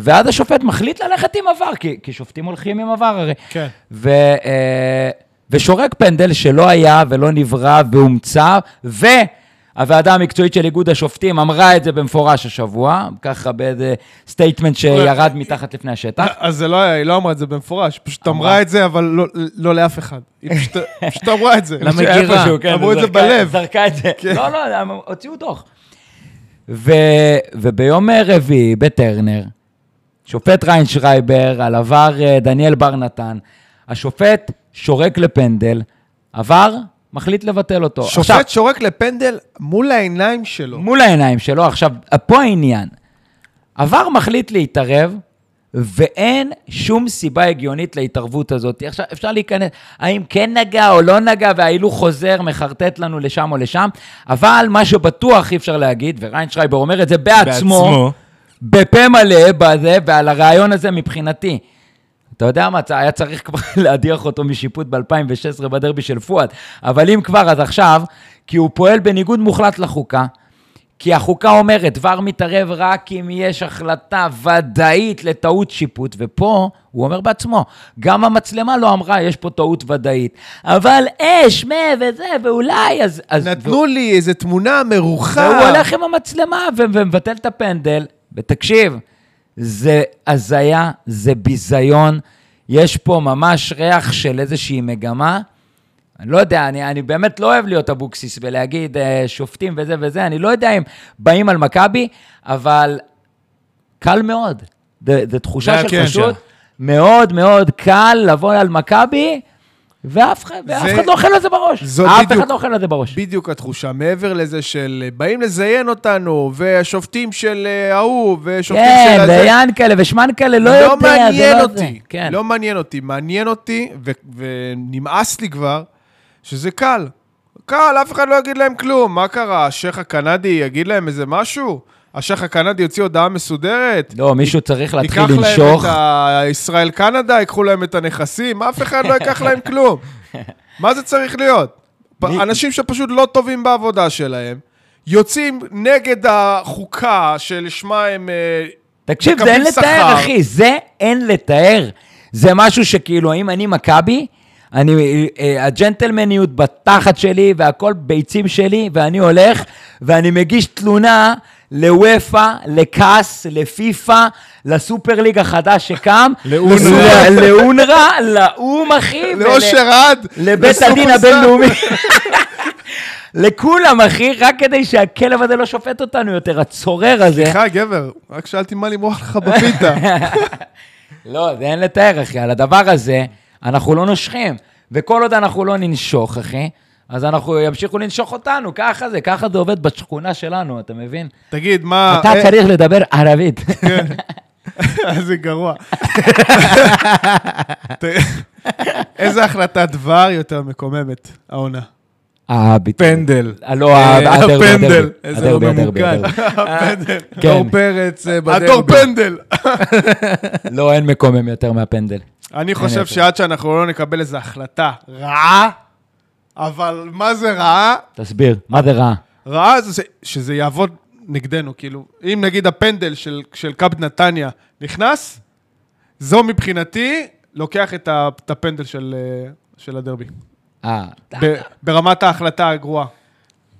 ואז השופט מחליט ללכת עם ה VAR, כי, כי שופטים הולכים עם ה VAR הרי. כן. ו, אה, ושורק פנדל שלא היה ולא נברא והומצא, והוועדה המקצועית של איגוד השופטים אמרה את זה במפורש השבוע, ככה באיזה statement שירד מתחת לפני השטח. אז זה לא היה, היא לא אמרה את זה במפורש, היא פשוט אמרה. אמרה את זה, אבל לא- לא לאף אחד. היא פשוט- פשוט אמרה את זה. למגירה. כן, אמרו את זה בלב. זרקה את זה. כן. לא, לא, הוציאו דוח. ו, וביום רביעי בטרנר, שופט ריינשרייבר, על ה VAR אה, דניאל בר נתן, השופט שורק לפנדל, ה VAR, מחליט לבטל אותו. עכשיו, שופט שורק לפנדל מול העיניים שלו. מול העיניים שלו. עכשיו, פה העניין. ה VAR מחליט להתערב, ואין שום סיבה הגיונית להתערבות הזאת. עכשיו, אפשר להיכנס, האם כן נגע או לא נגע, וההילוך חוזר, מחרטט לנו לשם או לשם, אבל מה שבטוח אי אפשר להגיד, וריינשרייבר אומר את זה בעצמו, בעצמו. בפה מלא, בזה, ועל הרעיון הזה מבחינתי. אתה יודע מה, היה צריך כבר להדיח אותו משיפוט ב-2016 בדרבי של פואד, אבל אם כבר, אז עכשיו, כי הוא פועל בניגוד מוחלט לחוקה, כי החוקה אומרת, דבר מתערב רק אם יש החלטה ודאית לטעות שיפוט, ופה הוא אומר בעצמו, גם המצלמה לא אמרה, יש פה טעות ודאית, אבל אש, מה וזה, ואולי, אז... אז נתנו לי איזה תמונה מרוחה. והוא הולך עם המצלמה ו- ומבטל את הפנדל, ותקשיב, זה הזיה, זה ביזיון, יש פה ממש ריח של איזושהי מגמה. אני לא יודע, אני, אני באמת לא אוהב להיות אבוקסיס ולהגיד אה, שופטים וזה וזה, אני לא יודע אם באים על מכבי, אבל קל מאוד. זו תחושה של. פשוט מאוד מאוד קל לבוא על מכבי, ואף אחד, ואף זה- אחד לא אוכל על זה בראש. אף בדיוק- אחד לא אוכל על זה בראש. בדיוק התחושה, מעבר לזה של באים לזיין אותנו, והשופטים של אה, ההוא, ושופטים כן, של הזה. ויאנקלה ושמנקלה, לא לא יודע, זה מעניין לא אותי, זה. כן. לא מעניין אותי. מעניין אותי, ו- ונמאס לי כבר, שזה קל. קל, אף אחד לא יגיד להם כלום. מה קרה, השייח הקנדי יגיד להם איזה משהו? השייח הקנדי יוציא הודעה מסודרת? לא, מישהו צריך להתחיל ייקח להם. את הישראל קנדה, ייקחו להם את הנכסים, אף אחד לא ייקח להם כלום. מה זה צריך להיות? אנשים שפשוט לא טובים בעבודה שלהם, יוצאים נגד החוקה שלשמה הם... אה, תקשיב, זה אין לתאר. אחי, זה אין לתאר. זה משהו שכאילו, אם אני מכבי, אני, אה, הג'נטלמניות בתחת שלי והכל ביצים שלי, ואני הולך ואני מגיש תלונה לוופא, לקאס, לפיפא, לסופר ליג החדש שקם, לאונר"א. לאונר"א, לאו"ם, אחי. לאושר עד, לבית הדין. הבינלאומי. לכולם, אחי, רק כדי שהכלב הזה לא שופט אותנו יותר, הצורר הזה. סליחה, גבר, רק שאלתי מה למרוח לך בפיתה. לא, זה אין לתאר, אחי. על הדבר הזה, אנחנו לא נושכים. וכל עוד אנחנו לא ננשוך, אחי, אז אנחנו ימשיכו לנשוך אותנו. ככה זה, ככה זה עובד בשכונה שלנו, אתה מבין? תגיד, מה... אתה אה, צריך לדבר ערבית. זה גרוע. איזה החלטת דבר יותר מקוממת, העונה? אה, ביטוי. פנדל. אה, לא, אה, הפנדל. איזה לא ממוקד. הפנדל. כן. דור פרץ בדרבי. הדור פנדל. לא, אין מקומם יותר מהפנדל. אני חושב. שעד שאנחנו לא נקבל איזו החלטה רעה, אבל מה זה רעה? תסביר, מה זה רע? רעה זה שזה יעבוד נגדנו, כאילו, אם נגיד הפנדל של, של קאפ נתניה נכנס, זו מבחינתי לוקח את, הפנדל של, אה, של הדרבי. אה, ברמת ההחלטה הגרועה,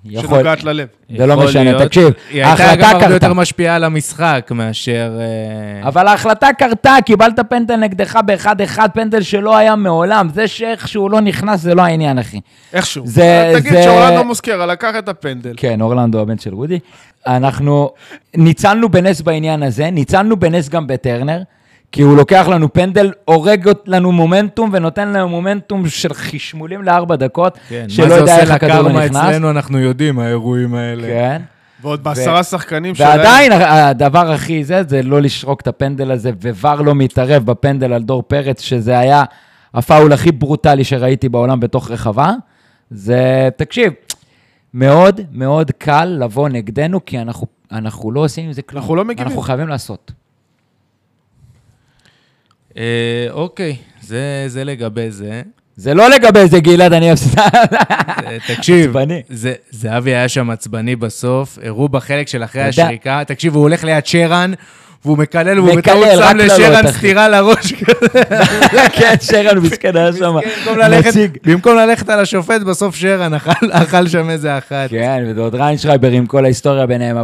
יכול... שנוגעת ללב. זה לא משנה, להיות. תקשיב, היא הייתה גם הרבה. יותר משפיעה על המשחק מאשר... אה, אבל ההחלטה קרתה, קיבלת פנדל נגדך באחד-אחד, פנדל שלא היה מעולם. זה שאיכשהו לא נכנס, זה לא העניין, אחי. איכשהו. זה- תגיד זה- שאורלנדו מוסקרה לקח את הפנדל. כן, אורלנדו הבן של רודי. אנחנו ניצלנו בנס בעניין הזה, ניצלנו בנס גם בטרנר, כי הוא לוקח לנו פנדל, הורג לנו מומנטום ונותן לנו מומנטום של חשמולים לארבע דקות, כן, שלא מה זה יודע עושה איך הכדור לא לקרמה נכנס. אצלנו, אנחנו יודעים, האירועים האלה. כן. ועוד בעשרה שחקנים שלהם. ועדיין הדבר הכי זה, זה לא לשרוק את הפנדל הזה, ווואר לא מתערב בפנדל על דור פרץ, שזה היה הפאול הכי ברוטלי שראיתי בעולם בתוך רחבה. זה, תקשיב, מאוד מאוד קל לבוא נגדנו, כי אנחנו, אנחנו לא עושים עם זה כלום. אנחנו לא מגיבים. אנחנו חייבים לעשות. אה, אוקיי, זה, זה לגבי זה. זה לא לגבי זה, גלעד, אני אפסיד. אה, תקשיב. זה- זהבי היה שם עצבני בסוף, הראו בחלק של אחרי השריקה, תקשיב, הוא הולך ליד שרן, והוא מקלל, והוא בטעות שם לשרן. סטירה לראש כזה. כן, שרן מסכן היה שם. במקום ללכת- על השופט, בסוף שרן אכל- שם איזה אחת. כן, ועוד ריינשרייבר עם כל ההיסטוריה ביניהם,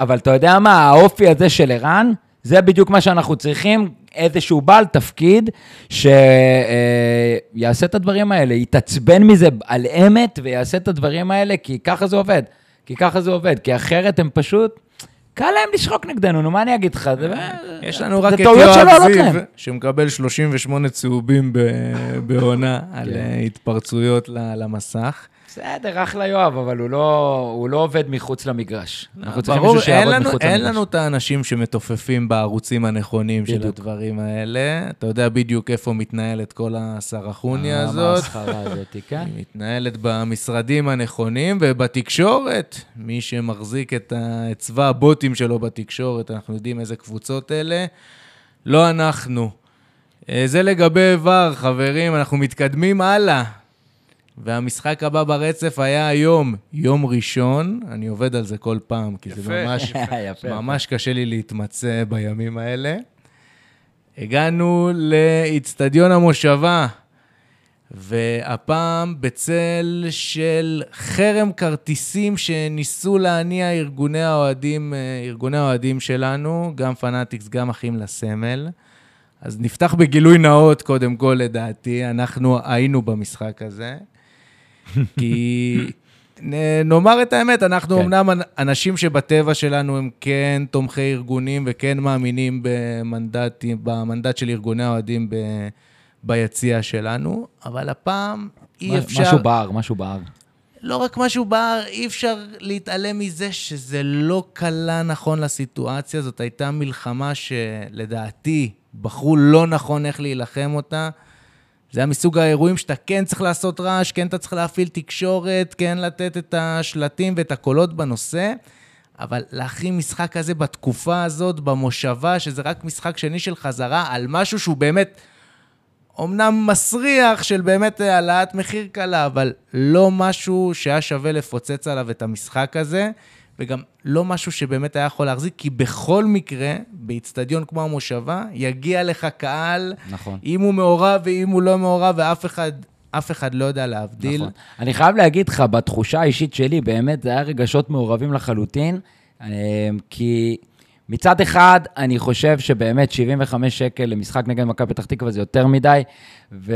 אבל אתה יודע מה, האופי הזה של ערן, זה בדיוק מה שאנחנו צריכים, איזשהו בעל תפקיד שיעשה את הדברים האלה, יתעצבן מזה על אמת ויעשה את הדברים האלה, כי ככה זה עובד. כי ככה זה עובד, כי אחרת הם פשוט, קל להם לשחוק נגדנו, נו, מה אני אגיד לך? יש לנו רק את יואב זיו. שמקבל 38 צהובים בעונה על כן. אה, התפרצויות למסך. בסדר, אחלה יואב, אבל הוא לא, הוא לא עובד מחוץ למגרש. אנחנו צריכים ברור, מישהו אין שיעבוד מחוץ אין למגרש. לנו את האנשים שמתופפים בערוצים הנכונים של בדיוק. הדברים האלה. אתה יודע בדיוק איפה מתנהלת כל הסרחוניה אה, הזאת. המסחרה הזאת, כן? היא מתנהלת במשרדים הנכונים ובתקשורת. מי שמחזיק את, צבא הבוטים שלו בתקשורת, אנחנו יודעים איזה קבוצות אלה. לא אנחנו. אה, זה לגבי ור, חברים, אנחנו מתקדמים הלאה. והמשחק הבא ברצף היה היום, יום ראשון. אני עובד על זה כל פעם, כי זה יפה. ממש, יפה. ממש קשה לי להתמצא בימים האלה. הגענו לאיצטדיון המושבה, והפעם בצל של חרם כרטיסים שניסו להניע ארגוני האוהדים, אה, ארגוני האוהדים שלנו, גם פנאטיקס, גם אחים לסמל. אז נפתח בגילוי נאות, קודם כל, לדעתי. אנחנו היינו במשחק הזה. כי נאמר את האמת, אנחנו כן. אמנם אנ- אנשים שבטבע שלנו הם כן תומכי ארגונים וכן מאמינים במנדטים, במנדט של ארגוני האוהדים ב, ביציע שלנו, אבל הפעם אי אפשר... משהו בער, משהו בער. לא רק משהו בער, אי אפשר להתעלם מזה שזה לא קלה נכון לסיטואציה. זאת הייתה מלחמה שלדעתי בחרו לא נכון איך להילחם אותה. זה היה מסוג האירועים שאתה כן צריך לעשות רעש, כן אתה צריך להפעיל תקשורת, כן לתת את השלטים ואת הקולות בנושא, אבל להכין משחק כזה בתקופה הזאת, במושבה, שזה רק משחק שני של חזרה, על משהו שהוא באמת אמנם מסריח של באמת העלאת מחיר קלה, אבל לא משהו שהיה שווה לפוצץ עליו את המשחק הזה, וגם לא משהו שבאמת היה יכול להחזיק, כי בכל מקרה, באיצטדיון כמו המושבה, יגיע לך קהל, נכון. אם הוא מעורב ואם הוא לא מעורב, ואף אחד, אף אחד לא יודע להבדיל. נכון. אני חייב להגיד לך, בתחושה האישית שלי, באמת, זה היה רגשות מעורבים לחלוטין, אה, כי מצד אחד, אני חושב שבאמת 75 שקל למשחק נגד מכבי פתח תקווה זה יותר מדי, ו...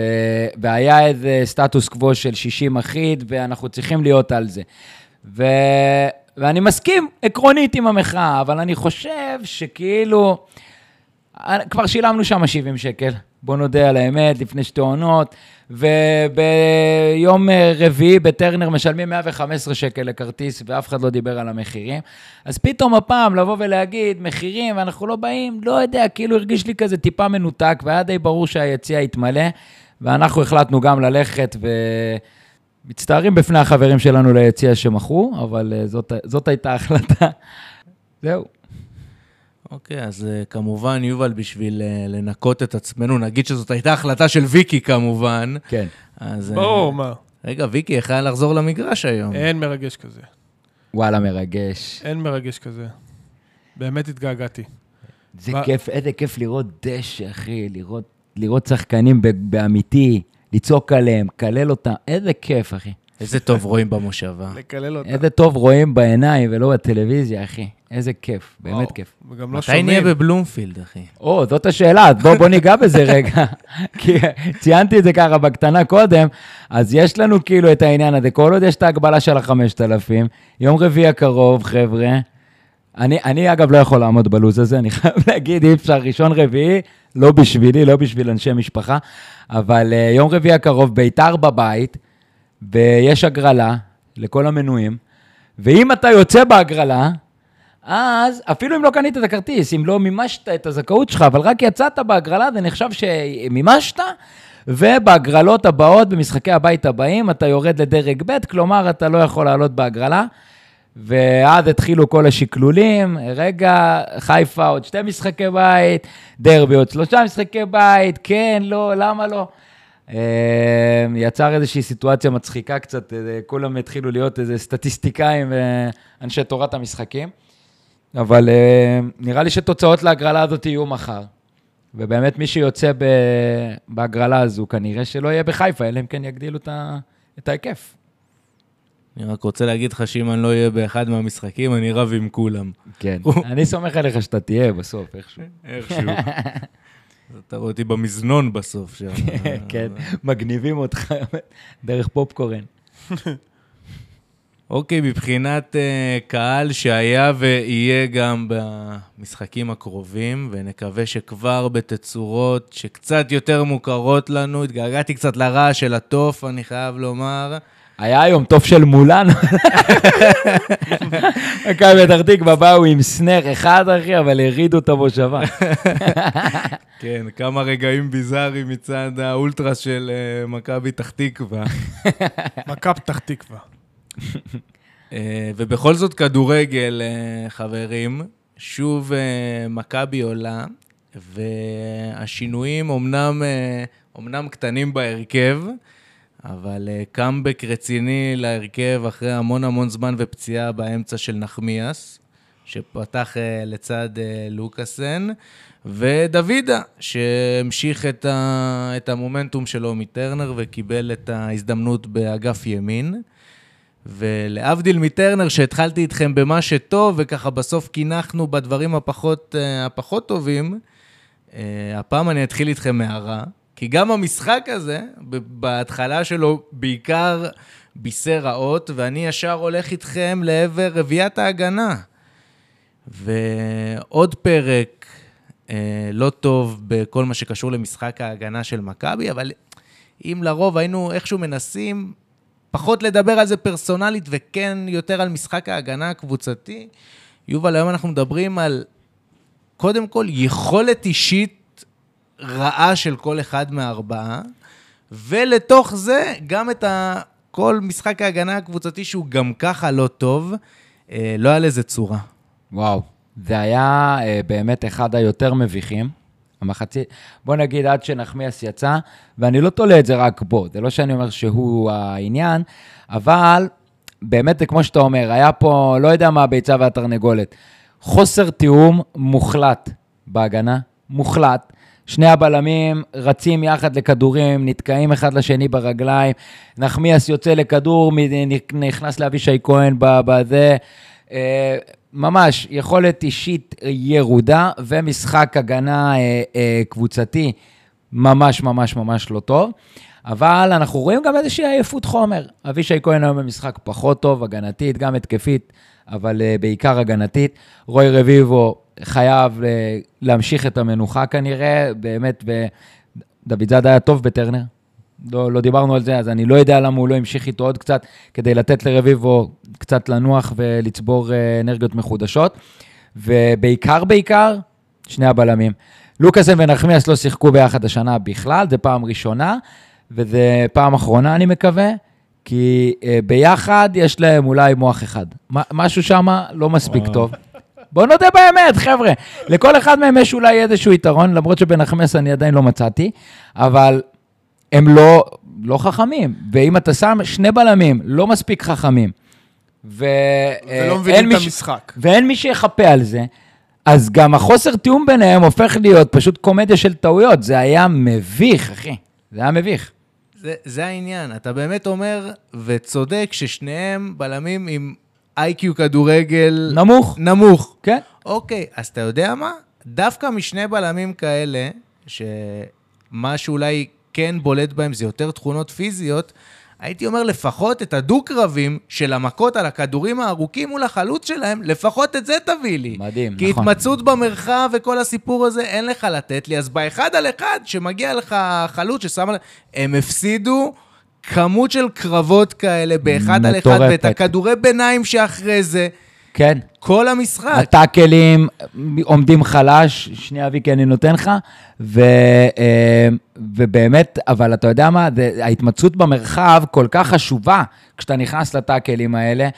והיה איזה סטטוס קוו של 60 אחיד, ואנחנו צריכים להיות על זה. ו... ואני מסכים עקרונית עם המחאה, אבל אני חושב שכאילו... כבר שילמנו שם 70 שקל, בוא נודה על האמת, לפני שתי עונות, וביום אה, רביעי בטרנר משלמים 115 שקל לכרטיס, ואף אחד לא דיבר על המחירים. אז פתאום הפעם לבוא ולהגיד מחירים, ואנחנו לא באים, לא יודע, כאילו הרגיש לי כזה טיפה מנותק, והיה די ברור שהיציע יתמלא, ואנחנו החלטנו גם ללכת ו... מצטערים בפני החברים שלנו ליציע שמכרו, אבל אה, זאת, זאת הייתה ההחלטה. זהו. אוקיי, אז uh, כמובן, יובל, בשביל uh, לנקות את עצמנו, נגיד שזאת הייתה החלטה של ויקי כמובן. כן. אז... uh, ברור, מה. רגע, ויקי, איך היה לחזור למגרש היום? אין מרגש כזה. וואלה, מרגש. אין מרגש כזה. באמת התגעגעתי. זה מה- כיף, איזה כיף לראות דשא, אחי, לראות, לראות שחקנים באמיתי, לצעוק עליהם, לקלל אותם, איזה כיף, אחי. איזה טוב רואים במושבה. לקלל אותה. איזה טוב רואים בעיניים ולא בטלוויזיה, אחי. איזה כיף, באמת וואו, כיף. וגם לא מתי נהיה שומעים. בבלומפילד, אחי? או, זאת השאלה, אז בוא, בוא ניגע בזה רגע. כי ציינתי את זה ככה בקטנה קודם, אז יש לנו כאילו את העניין הזה, כל עוד יש את ההגבלה של החמשת אלפים, יום רביעי הקרוב, חבר'ה, אני, אני אגב לא יכול לעמוד בלו"ז הזה, אני חייב להגיד, אי אפשר, ראשון רביעי, לא בשבילי, לא בשביל אנשי משפחה, אבל uh, יום רביעי הקרוב, ביתר בבית, ויש הגרלה לכל המנויים, ואם אתה יוצא בהגרלה, אז אפילו אם לא קנית את הכרטיס, אם לא מימשת את הזכאות שלך, אבל רק יצאת בהגרלה, זה נחשב שמימשת, ובהגרלות הבאות, במשחקי הבית הבאים, אתה יורד לדרג ב', כלומר, אתה לא יכול לעלות בהגרלה. ואז התחילו כל השקלולים, רגע, חיפה עוד שתי משחקי בית, דרבי עוד שלושה משחקי בית, כן, לא, למה לא? אה, יצר איזושהי סיטואציה מצחיקה קצת, אה, כולם התחילו להיות איזה סטטיסטיקאים ואנשי תורת המשחקים. אבל אה, נראה לי שתוצאות להגרלה הזאת יהיו מחר. ובאמת מי שיוצא בהגרלה הזו, כנראה שלא יהיה בחיפה, אלא אם כן יגדילו את ההיקף. אני רק רוצה להגיד לך שאם אני לא אהיה באחד מהמשחקים, אני רב עם כולם. כן, אני סומך עליך שאתה תהיה בסוף, איכשהו. איכשהו. אתה רואה אותי במזנון בסוף שם. כן, מגניבים אותך דרך פופקורן. אוקיי, מבחינת uh, קהל שהיה ויהיה גם במשחקים הקרובים, ונקווה שכבר בתצורות שקצת יותר מוכרות לנו, התגעגעתי קצת לרעש של התוף, אני חייב לומר. היה היום תוף של מולן. מכבי פתח תקווה באו עם סנר אחד, אחי, אבל הרידו את המושבה. כן, כמה רגעים ביזאריים מצד האולטרס של uh, מכבי פתח תקווה. מכבי פתח תקווה. אה, ובכל זאת כדורגל, אה, חברים, שוב אה, מכבי עולה, והשינויים אומנם, אומנם קטנים בהרכב, אבל קאמבק רציני להרכב אחרי המון המון זמן ופציעה באמצע של נחמיאס, שפתח לצד לוקאסן, ודוידה, שהמשיך את, ה, את המומנטום שלו מטרנר וקיבל את ההזדמנות באגף ימין. ולהבדיל מטרנר, שהתחלתי איתכם במה שטוב, וככה בסוף קינחנו בדברים הפחות, הפחות טובים, הפעם אני אתחיל איתכם מהרע, כי גם המשחק הזה, בהתחלה שלו בעיקר בישר רעות, ואני ישר הולך איתכם לעבר רביעיית ההגנה. ועוד פרק אה, לא טוב בכל מה שקשור למשחק ההגנה של מכבי, אבל אם לרוב היינו איכשהו מנסים פחות לדבר על זה פרסונלית וכן יותר על משחק ההגנה הקבוצתי. יובל, היום אנחנו מדברים על, קודם כל, יכולת אישית רעה של כל אחד מהארבעה, ולתוך זה גם את ה... כל משחק ההגנה הקבוצתי שהוא גם ככה לא טוב, אה, לא היה לזה צורה. וואו, זה היה אה, באמת אחד היותר מביכים. המחצית, בוא נגיד עד שנחמיאס יצא, ואני לא תולה את זה רק בו, זה לא שאני אומר שהוא העניין, אבל באמת זה כמו שאתה אומר, היה פה, לא יודע מה הביצה והתרנגולת, חוסר תיאום מוחלט בהגנה, מוחלט. שני הבלמים רצים יחד לכדורים, נתקעים אחד לשני ברגליים, נחמיאס יוצא לכדור, נכנס לאבישי כהן בזה. אה, ממש יכולת אישית ירודה ומשחק הגנה אה, אה, קבוצתי ממש ממש ממש לא טוב. אבל אנחנו רואים גם איזושהי עייפות חומר. אבישי כהן היום במשחק פחות טוב, הגנתית, גם התקפית, אבל uh, בעיקר הגנתית. רוי רביבו חייב uh, להמשיך את המנוחה כנראה, באמת, ודוד זאד היה טוב בטרנר, לא, לא דיברנו על זה, אז אני לא יודע למה הוא לא המשיך איתו עוד קצת, כדי לתת לרביבו קצת לנוח ולצבור אה, אנרגיות מחודשות. ובעיקר, בעיקר, שני הבלמים. לוקאסן ונחמיאס לא שיחקו ביחד השנה בכלל, זה פעם ראשונה, וזה פעם אחרונה, אני מקווה, כי uh, ביחד יש להם אולי מוח אחד. משהו שם לא מספיק טוב. בואו נודה באמת, חבר'ה. לכל אחד מהם יש אולי איזשהו יתרון, למרות שבנחמס אני עדיין לא מצאתי, אבל הם לא, לא חכמים. ואם אתה שם שני בלמים לא מספיק חכמים, ולא מבינים את המשחק. ואין מי שיחפה על זה, אז גם החוסר תיאום ביניהם הופך להיות פשוט קומדיה של טעויות. זה היה מביך, אחי. זה היה מביך. זה, זה העניין. אתה באמת אומר, וצודק, ששניהם בלמים עם איי-קיו כדורגל... נמוך. נמוך. כן. אוקיי, אז אתה יודע מה? דווקא משני בלמים כאלה, שמה שאולי כן בולט בהם זה יותר תכונות פיזיות, הייתי אומר לפחות את הדו-קרבים של המכות על הכדורים הארוכים מול החלוץ שלהם, לפחות את זה תביא לי. מדהים, כי נכון. כי התמצאות במרחב וכל הסיפור הזה אין לך לתת לי, אז באחד על אחד, שמגיע לך חלוץ ששם... הם הפסידו כמות של קרבות כאלה באחד על אחד, ואת הכדורי ביניים שאחרי זה. כן. כל המשחק. הטאקלים עומדים חלש, שנייה אביקי אני נותן לך, ו, אה, ובאמת, אבל אתה יודע מה, ההתמצאות במרחב כל כך חשובה כשאתה נכנס לטאקלים האלה,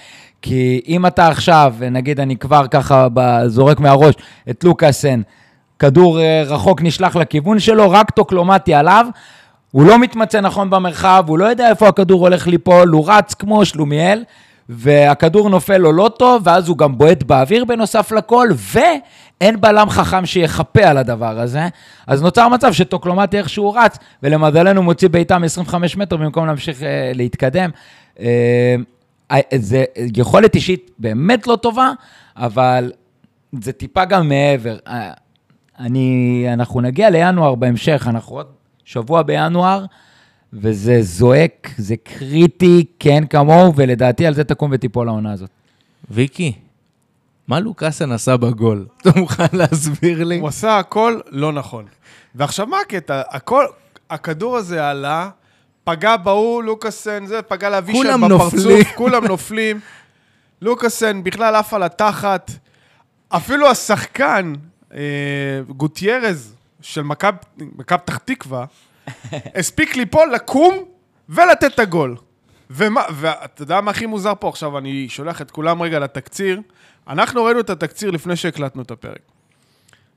כי אם אתה עכשיו, נגיד אני כבר ככה זורק מהראש את לוקאסן, כדור אה, רחוק נשלח לכיוון שלו, רק טוקלומטי עליו, הוא לא מתמצא נכון במרחב, הוא לא יודע איפה הכדור הולך ליפול, הוא רץ כמו שלומיאל, והכדור נופל לו לא טוב, ואז הוא גם בועט באוויר בנוסף לכל, ואין בלם חכם שיחפה על הדבר הזה. אז נוצר מצב שטוקלומטי איכשהו רץ, ולמזלנו מוציא בעיטה מ-25 מטר במקום להמשיך אה, להתקדם. אה, אה, זה יכולת אישית באמת לא טובה, אבל זה טיפה גם מעבר. אה, אני, אנחנו נגיע לינואר בהמשך, אנחנו עוד שבוע בינואר, וזה זועק, זה קריטי, כן כמוהו, ולדעתי על זה תקום ותיפול העונה הזאת. ויקי, מה לוקאסן עשה בגול? אתה מוכן להסביר לי? הוא עשה הכל לא נכון. ועכשיו, מה הקטע? הכל, הכדור הזה עלה, פגע בהוא, לוקאסן, זה, פגע לאבישי כולם בפרצוף, נופלים. כולם נופלים. לוקאסן בכלל עף על התחת. אפילו השחקן, אה, גוטיירז, של מכבי פתח תקווה, הספיק ליפול, לקום ולתת את הגול. ומה, ואתה יודע מה הכי מוזר פה עכשיו? אני שולח את כולם רגע לתקציר. אנחנו ראינו את התקציר לפני שהקלטנו את הפרק.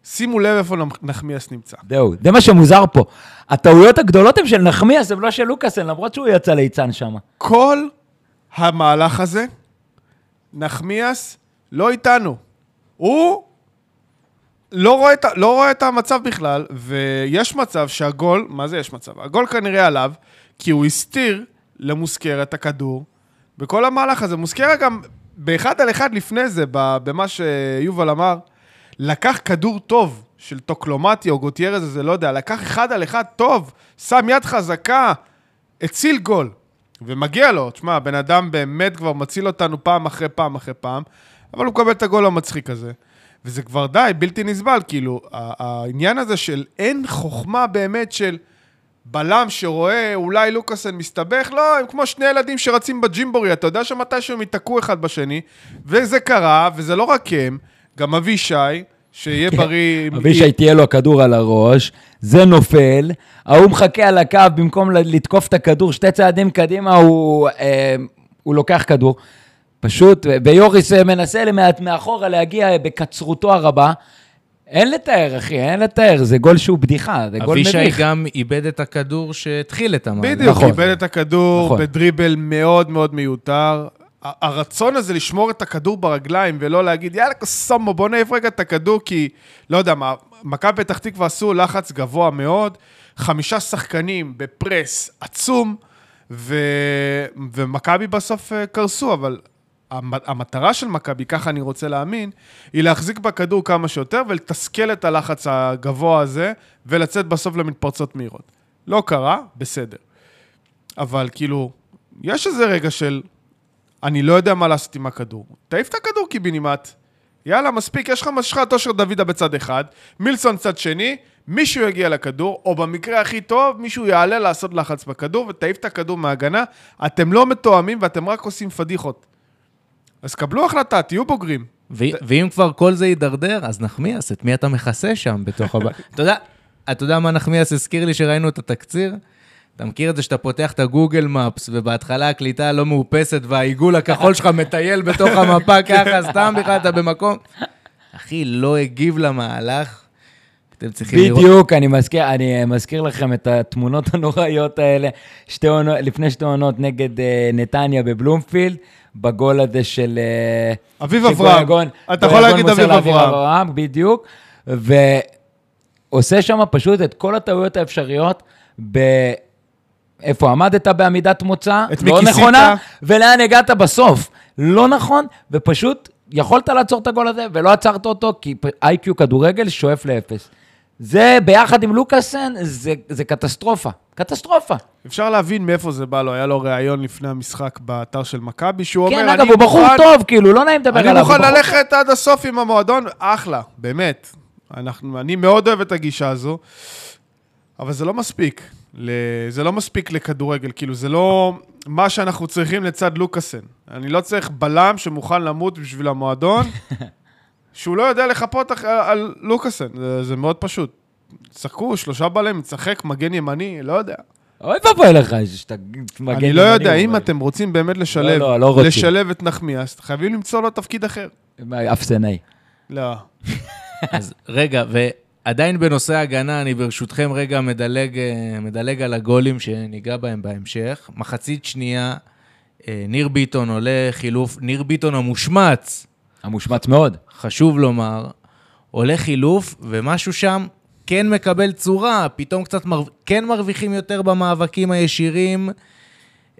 שימו לב איפה נח- נחמיאס נמצא. זהו, זה מה שמוזר פה. הטעויות הגדולות הן של נחמיאס, הן לא של לוקאסן, למרות שהוא יצא ליצן שם. כל המהלך הזה, נחמיאס לא איתנו. הוא לא רואה, לא רואה את המצב בכלל, ויש מצב שהגול, מה זה יש מצב? הגול כנראה עליו, כי הוא הסתיר למוסקרה את הכדור. בכל המהלך הזה, מוסקרה גם באחד על אחד לפני זה, במה שיובל אמר, לקח כדור טוב של טוקלומטי או גוטיירז, זה לא יודע, לקח אחד על אחד טוב, שם יד חזקה, הציל גול. ומגיע לו, תשמע, הבן אדם באמת כבר מציל אותנו פעם אחרי פעם אחרי פעם, אבל הוא מקבל את הגול המצחיק הזה. וזה כבר די, בלתי נסבל, כאילו, העניין הזה של אין חוכמה באמת של בלם שרואה אולי לוקאסן מסתבך, לא, הם כמו שני ילדים שרצים בג'ימבורי, אתה יודע שמתישהו הם ייתקעו אחד בשני, וזה קרה, וזה לא רק הם, גם אבישי, שיהיה בריא. עם- אבישי תהיה לו הכדור על הראש, זה נופל, ההוא מחכה על הקו במקום לתקוף את הכדור, שתי צעדים קדימה הוא, אה, הוא לוקח כדור. פשוט, ויוריס אה, מנסה למעט מאחורה להגיע בקצרותו הרבה. אין לתאר, אחי, אין לתאר, זה גול שהוא בדיחה, זה גול אבישי מביך. גם איבד את הכדור שהתחיל את המהלך. בדיוק, נכון. איבד את הכדור נכון. בדריבל מאוד מאוד מיותר. הרצון הזה לשמור את הכדור ברגליים ולא להגיד, יאללה, סומו, בוא נעיף רגע את הכדור, כי, לא יודע מה, מכבי פתח תקווה עשו לחץ גבוה מאוד, חמישה שחקנים בפרס עצום, ו... ומכבי בסוף אה, קרסו, אבל המטרה של מכבי, ככה אני רוצה להאמין, היא להחזיק בכדור כמה שיותר ולתסכל את הלחץ הגבוה הזה, ולצאת בסוף למתפרצות מהירות. לא קרה, בסדר. אבל כאילו, יש איזה רגע של, אני לא יודע מה לעשות עם הכדור. תעיף את הכדור קיבינימט. יאללה, מספיק, יש לך משחת אושר דוידה בצד אחד, מילסון צד שני, מישהו יגיע לכדור, או במקרה הכי טוב, מישהו יעלה לעשות לחץ בכדור ותעיף את הכדור מההגנה. אתם לא מתואמים ואתם רק עושים פדיחות. אז קבלו החלטה, תהיו בוגרים. ו- ואם כבר כל זה יידרדר, אז נחמיאס, את מי אתה מכסה שם בתוך הבית? אתה יודע, אתה יודע מה נחמיאס הזכיר לי שראינו את התקציר? אתה מכיר את זה שאתה פותח את הגוגל מפס, ובהתחלה הקליטה לא מאופסת, והעיגול הכחול שלך מטייל בתוך המפה ככה, סתם בכלל אתה במקום. אחי, לא הגיב למהלך. אתם צריכים לראות. בדיוק, אני מזכיר, אני מזכיר לכם את התמונות הנוראיות האלה, שתי עונות, לפני שתי עונות נגד אה, נתניה בבלומפילד, בגול הזה של... אה, אביב אברהם. אתה יכול גויגון להגיד אביב אברהם. בדיוק, ועושה שם פשוט את כל הטעויות האפשריות ב... איפה עמדת בעמידת מוצא, את לא? נכונה, ולאן הגעת בסוף. לא נכון, ופשוט יכולת לעצור את הגול הזה, ולא עצרת אותו, כי איי-קיו כדורגל שואף לאפס. זה, ביחד עם לוקאסן, זה, זה קטסטרופה. קטסטרופה. אפשר להבין מאיפה זה בא לו, היה לו ראיון לפני המשחק באתר של מכבי, שהוא אומר, כן, אני אגב, הוא בחור מוכן- טוב, כאילו, לא נעים לדבר אני עליו. מוכן הוא בחור ללכת עד הסוף עם המועדון, אחלה, באמת. אנחנו, אני מאוד אוהב את הגישה הזו, אבל זה לא מספיק. ל, זה לא מספיק לכדורגל, כאילו, זה לא מה שאנחנו צריכים לצד לוקאסן. אני לא צריך בלם שמוכן למות בשביל המועדון, שהוא לא יודע לחפות אח- על לוקאסן. זה, זה מאוד פשוט. צחקו, שלושה בלמים, צחק, מגן ימני, לא יודע. אוי ואבוי לך, שאתה מגן אני לא יודע, אם אתם רוצים באמת לשלב, לא, לא רוצים. לשלב את נחמיאס, חייבים למצוא לו תפקיד אחר. אפסנאי. לא. אז רגע, ועדיין בנושא ההגנה, אני ברשותכם רגע מדלג, אה, מדלג על הגולים שניגע בהם בהמשך. מחצית שנייה, אה, ניר ביטון עולה חילוף, ניר ביטון המושמץ, המושמץ מאוד. חשוב לומר, עולה חילוף, ומשהו שם כן מקבל צורה, פתאום קצת מר... כן מרוויחים יותר במאבקים הישירים.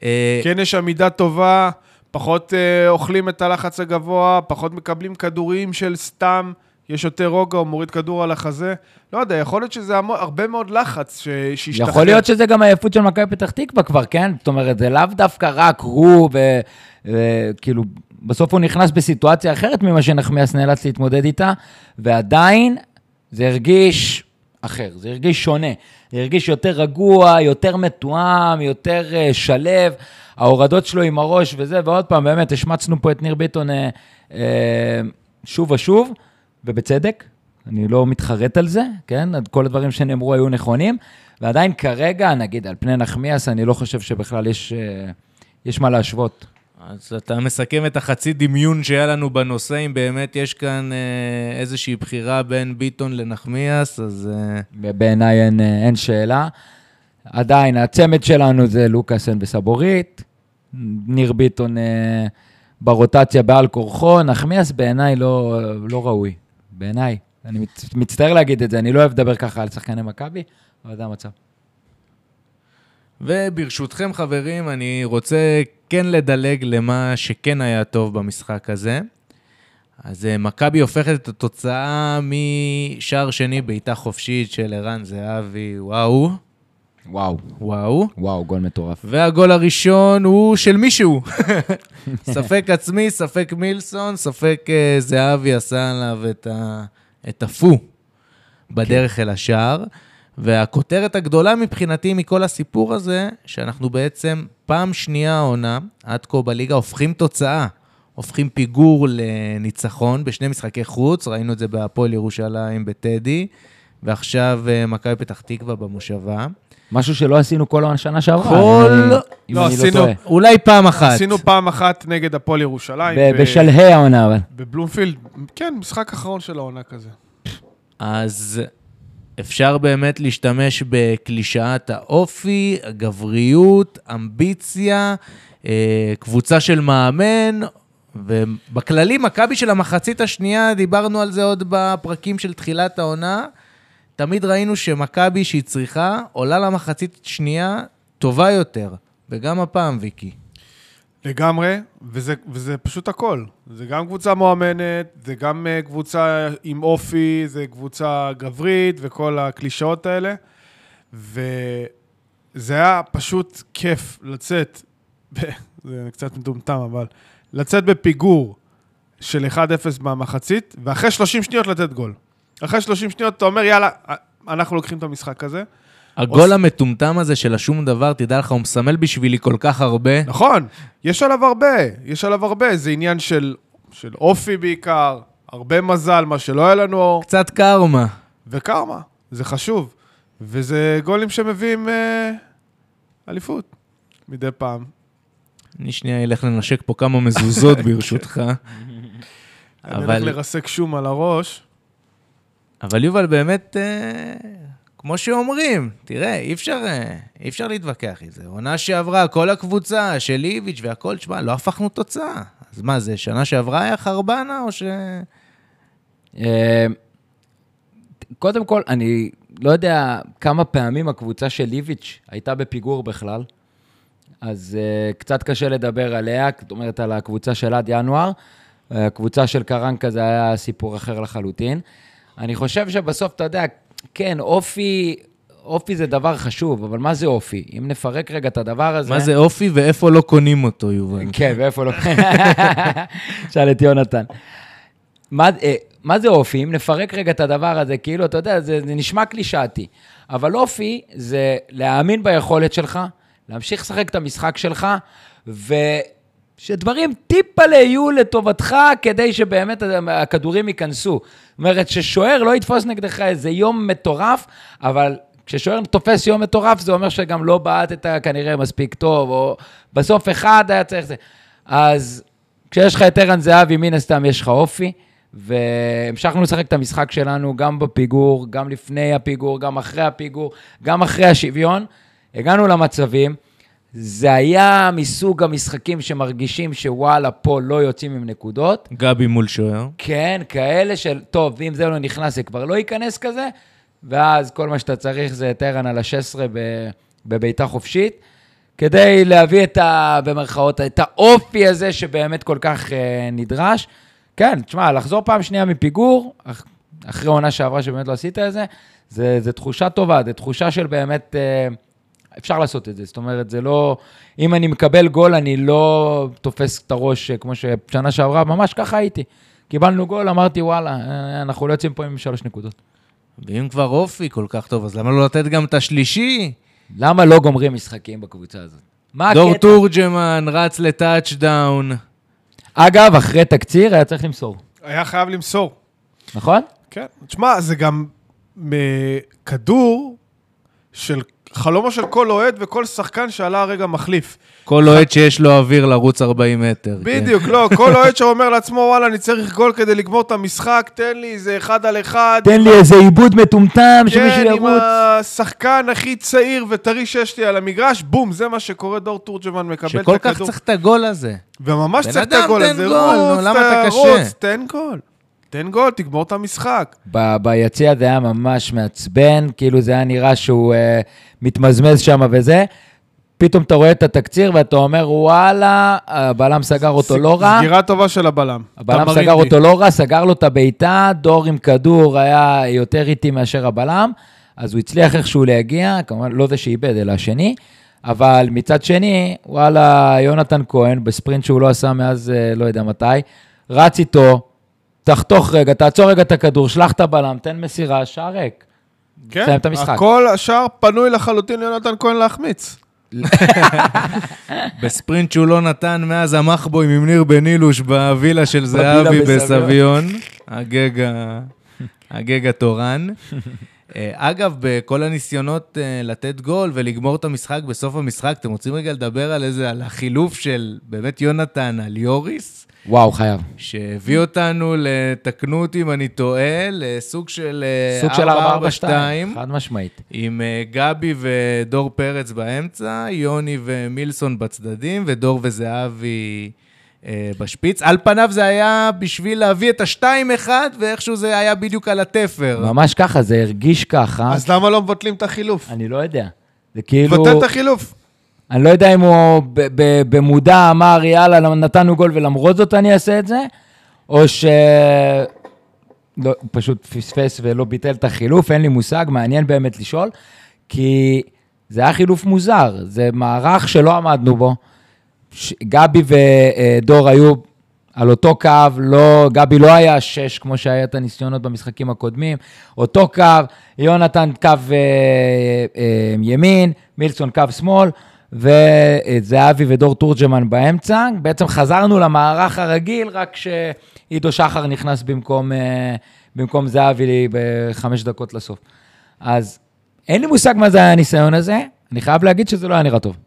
אה, כן יש עמידה טובה, פחות אה, אוכלים את הלחץ הגבוה, פחות מקבלים כדורים של סתם, יש יותר רוגע, הוא מוריד כדור על החזה. לא יודע, יכול להיות שזה המו- הרבה מאוד לחץ ש- שהשתחרר. יכול להיות שזה גם העייפות של מכבי פתח תקווה כבר, כן? זאת אומרת, זה לאו דווקא רק הוא, וכאילו, בסוף הוא נכנס בסיטואציה אחרת ממה שנחמיאס נאלץ להתמודד איתה, ועדיין זה הרגיש אחר, זה הרגיש שונה. זה הרגיש יותר רגוע, יותר מתואם, יותר uh, שלב. ההורדות שלו עם הראש וזה, ועוד פעם, באמת, השמצנו פה את ניר ביטון uh, uh, שוב ושוב, ובצדק. אני לא מתחרט על זה, כן? כל הדברים שנאמרו היו נכונים, ועדיין כרגע, נגיד, על פני נחמיאס, אני לא חושב שבכלל יש, אה, יש מה להשוות. אז אתה מסכם את החצי דמיון שהיה לנו בנושא, אם באמת יש כאן אה, איזושהי בחירה בין ביטון לנחמיאס, אז... אה, בעיניי אין, אה, אין שאלה. עדיין, הצמד שלנו זה לוקאסן וסבורית, ניר ביטון אה, ברוטציה בעל כורחו, נחמיאס בעיניי לא, לא ראוי, בעיניי. אני מצ, מצטער להגיד את זה, אני לא אוהב לדבר ככה על שחקני מכבי, אבל זה המצב. וברשותכם, חברים, אני רוצה כן לדלג למה שכן היה טוב במשחק הזה. אז אה, מכבי הופכת את התוצאה משער שני, בעיטה חופשית של ערן זהבי, וואו, וואו, וואו. וואו, גול מטורף. והגול הראשון הוא של מישהו. ספק עצמי, ספק מילסון, ספק אה, זהבי עשה עליו את, ה, את הפו בדרך אל השער. והכותרת הגדולה מבחינתי מכל הסיפור הזה, שאנחנו בעצם פעם שנייה העונה, עד כה בליגה, הופכים תוצאה. הופכים פיגור לניצחון בשני משחקי חוץ, ראינו את זה בהפועל ירושלים בטדי, ועכשיו אה, מכבי פתח תקווה במושבה. משהו שלא עשינו כל השנה שעברה. כל- אם לא, אני עשינו- טועה. אולי פעם אחת. עשינו פעם אחת נגד הפועל ירושלים. ב- ב- בשלהי העונה, אבל. בבלומפילד, כן, משחק אחרון של העונה כזה. אז אפשר באמת להשתמש בקלישאת האופי, הגבריות, אמביציה, אה, קבוצה של מאמן, ובכללי, מכבי של המחצית השנייה, דיברנו על זה עוד בפרקים של תחילת העונה, תמיד ראינו שמכבי שהיא צריכה, עולה למחצית שנייה טובה יותר, וגם הפעם, ויקי. לגמרי, וזה, וזה פשוט הכל. זה גם קבוצה מאומנת, זה גם uh, קבוצה עם אופי, זה קבוצה גברית וכל הקלישאות האלה. וזה היה פשוט כיף לצאת. זה קצת מטומטם, אבל לצאת בפיגור של 1-0 במחצית, ואחרי 30 שניות לתת גול. אחרי 30 שניות אתה אומר, יאללה, אנחנו לוקחים את המשחק הזה. הגול המטומטם הזה של השום דבר, תדע לך, הוא מסמל בשבילי כל כך הרבה. נכון, יש עליו הרבה, יש עליו הרבה, זה עניין של, של אופי בעיקר, הרבה מזל, מה שלא היה לנו, קצת קרמה. וקרמה, זה חשוב. וזה גולים שמביאים אה, אליפות מדי פעם. אני שנייה אלך לנשק פה כמה מזוזות ברשותך. אני הולך אבל, לרסק שום על הראש. אבל יובל, באמת, אה, כמו שאומרים, תראה, אי אפשר, אה, אי אפשר להתווכח עם זה. עונה שעברה, כל הקבוצה של איביץ' והכל, תשמע, לא הפכנו תוצאה. אז מה זה, שנה שעברה היה חרבנה, או ש... אה, קודם כל, אני לא יודע כמה פעמים הקבוצה של ליביץ' הייתה בפיגור בכלל, אז uh, קצת קשה לדבר עליה, זאת אומרת, על הקבוצה של עד ינואר. הקבוצה של קרנקה זה היה סיפור אחר לחלוטין. אני חושב שבסוף, אתה יודע, כן, אופי, אופי זה דבר חשוב, אבל מה זה אופי? אם נפרק רגע את הדבר הזה... מה זה אופי ואיפה לא קונים אותו, יובל? כן, ואיפה לא? שאל את יונתן. מה, אה, מה זה אופי? אם נפרק רגע את הדבר הזה, כאילו, אתה יודע, זה, זה נשמע קלישאתי. אבל אופי זה להאמין ביכולת שלך, להמשיך לשחק את המשחק שלך, ושדברים טיפה יהיו לטובתך, כדי שבאמת הכדורים ייכנסו. זאת אומרת, ששוער לא יתפוס נגדך איזה יום מטורף, אבל כששוער תופס יום מטורף, זה אומר שגם לא בעטת כנראה מספיק טוב, או בסוף אחד היה צריך זה. אז כשיש לך את ערן זהבי, מן הסתם יש לך אופי, והמשכנו לשחק את המשחק שלנו גם בפיגור, גם לפני הפיגור, גם אחרי הפיגור, גם אחרי השוויון. הגענו למצבים, זה היה מסוג המשחקים שמרגישים שוואלה, פה לא יוצאים עם נקודות. גבי מול שוער. כן, כאלה של, טוב, ואם זה לא נכנס, זה כבר לא ייכנס כזה, ואז כל מה שאתה צריך זה ערן על ה-16 בבעיטה חופשית, כדי להביא את ה... במרכאות, את האופי הזה שבאמת כל כך אה, נדרש. כן, תשמע, לחזור פעם שנייה מפיגור, אח, אחרי עונה שעברה שבאמת לא עשית את זה, זה, זה תחושה טובה, זה תחושה של באמת, אה, אפשר לעשות את זה. זאת אומרת, זה לא, אם אני מקבל גול, אני לא תופס את הראש אה, כמו ששנה שעברה, ממש ככה הייתי. קיבלנו גול, אמרתי, וואלה, אה, אנחנו לא יוצאים פה עם שלוש נקודות. ואם כבר אופי כל כך טוב, אז למה לא לתת גם את השלישי? למה לא גומרים משחקים בקבוצה הזאת? מה דור הקטע? תורג'מן רץ ל touchdown. אגב, אחרי תקציר היה צריך למסור, היה חייב למסור. נכון? כן. תשמע, זה גם אה, כדור של חלומו של כל אוהד וכל שחקן שעלה הרגע מחליף. כל אוהד שיש לו אוויר לרוץ 40 מטר. כן. בדיוק, לא, כל אוהד שאומר לעצמו, וואלה, אני צריך גול כדי לגמור את המשחק, תן לי איזה אחד על אחד. תן לי איזה עיבוד מטומטם, שמישהו כן, עם ירוץ. השחקן הכי צעיר וטרי שיש לי על המגרש, בום, זה מה שקורה, דור תורג'מן מקבל את הכדור. שכל כך צריך את הגול הזה. וממש בן צריך את אדם, הגול תן הזה, גול, נו, רוץ, למה אתה רוץ, קשה? תן גול. תן גול, תגמור את המשחק. ביציע זה היה ממש מעצבן, כאילו זה היה נראה שהוא אה, מתמזמז שם וזה. פתאום אתה רואה את התקציר ואתה אומר, וואלה, הבלם סגר אותו לא רע. סגירה טובה של הבלם. הבלם. סגר אותו לא רע, סגר לו את הבעיטה, דור עם כדור היה יותר איטי מאשר הבלם, אז הוא הצליח איכשהו להגיע, כמובן לא זה שאיבד, אלא השני, אבל מצד שני, וואלה, יונתן כהן, בספרינט שהוא לא עשה מאז אה, לא יודע מתי, רץ איתו, תחתוך רגע, תעצור רגע את הכדור, שלח את הבלם, תן מסירה, שער ריק. כן, את המשחק. הכל השאר פנוי לחלוטין ליונתן כהן להחמיץ. בספרינט שהוא לא נתן מאז המחבואים עם ניר בן אילוש בווילה של זהבי בסביון. הגג הגג התורן. אה, אגב, בכל הניסיונות אה, לתת גול ולגמור את המשחק בסוף המשחק, אתם רוצים רגע לדבר על איזה, על החילוף של באמת יונתן על יוריס? וואו, חייב. שהביא אותנו, תקנו אותי אם אני טועה, לסוג של אה, סוג של 442, 4-4-2, חד משמעית. עם אה, גבי ודור פרץ באמצע, יוני ומילסון בצדדים, ודור וזהבי אה, בשפיץ. על פניו זה היה בשביל להביא את השתיים אחד, ואיכשהו זה היה בדיוק על התפר. ממש ככה, זה הרגיש ככה. אז למה לא מבטלים את החילוף? אני לא יודע. זה כאילו... מבטל את החילוף. אני לא יודע אם הוא במודע אמר, יאללה, נתנו גול ולמרות זאת אני אעשה את זה, או ש... לא, הוא פשוט פספס ולא ביטל את החילוף, אין לי מושג, מעניין באמת לשאול, כי זה היה חילוף מוזר, זה מערך שלא עמדנו בו. גבי ודור היו על אותו קו, לא, גבי לא היה שש כמו שהיה את הניסיונות במשחקים הקודמים, אותו קו, יונתן קו אה, אה, ימין, מילסון קו שמאל, וזהבי ודור תורג'מן באמצע. בעצם חזרנו למערך הרגיל, רק שעידו שחר נכנס במקום, אה, במקום זהבי בחמש דקות לסוף. אז אין לי מושג מה זה היה הניסיון הזה, אני חייב להגיד שזה לא היה נראה טוב.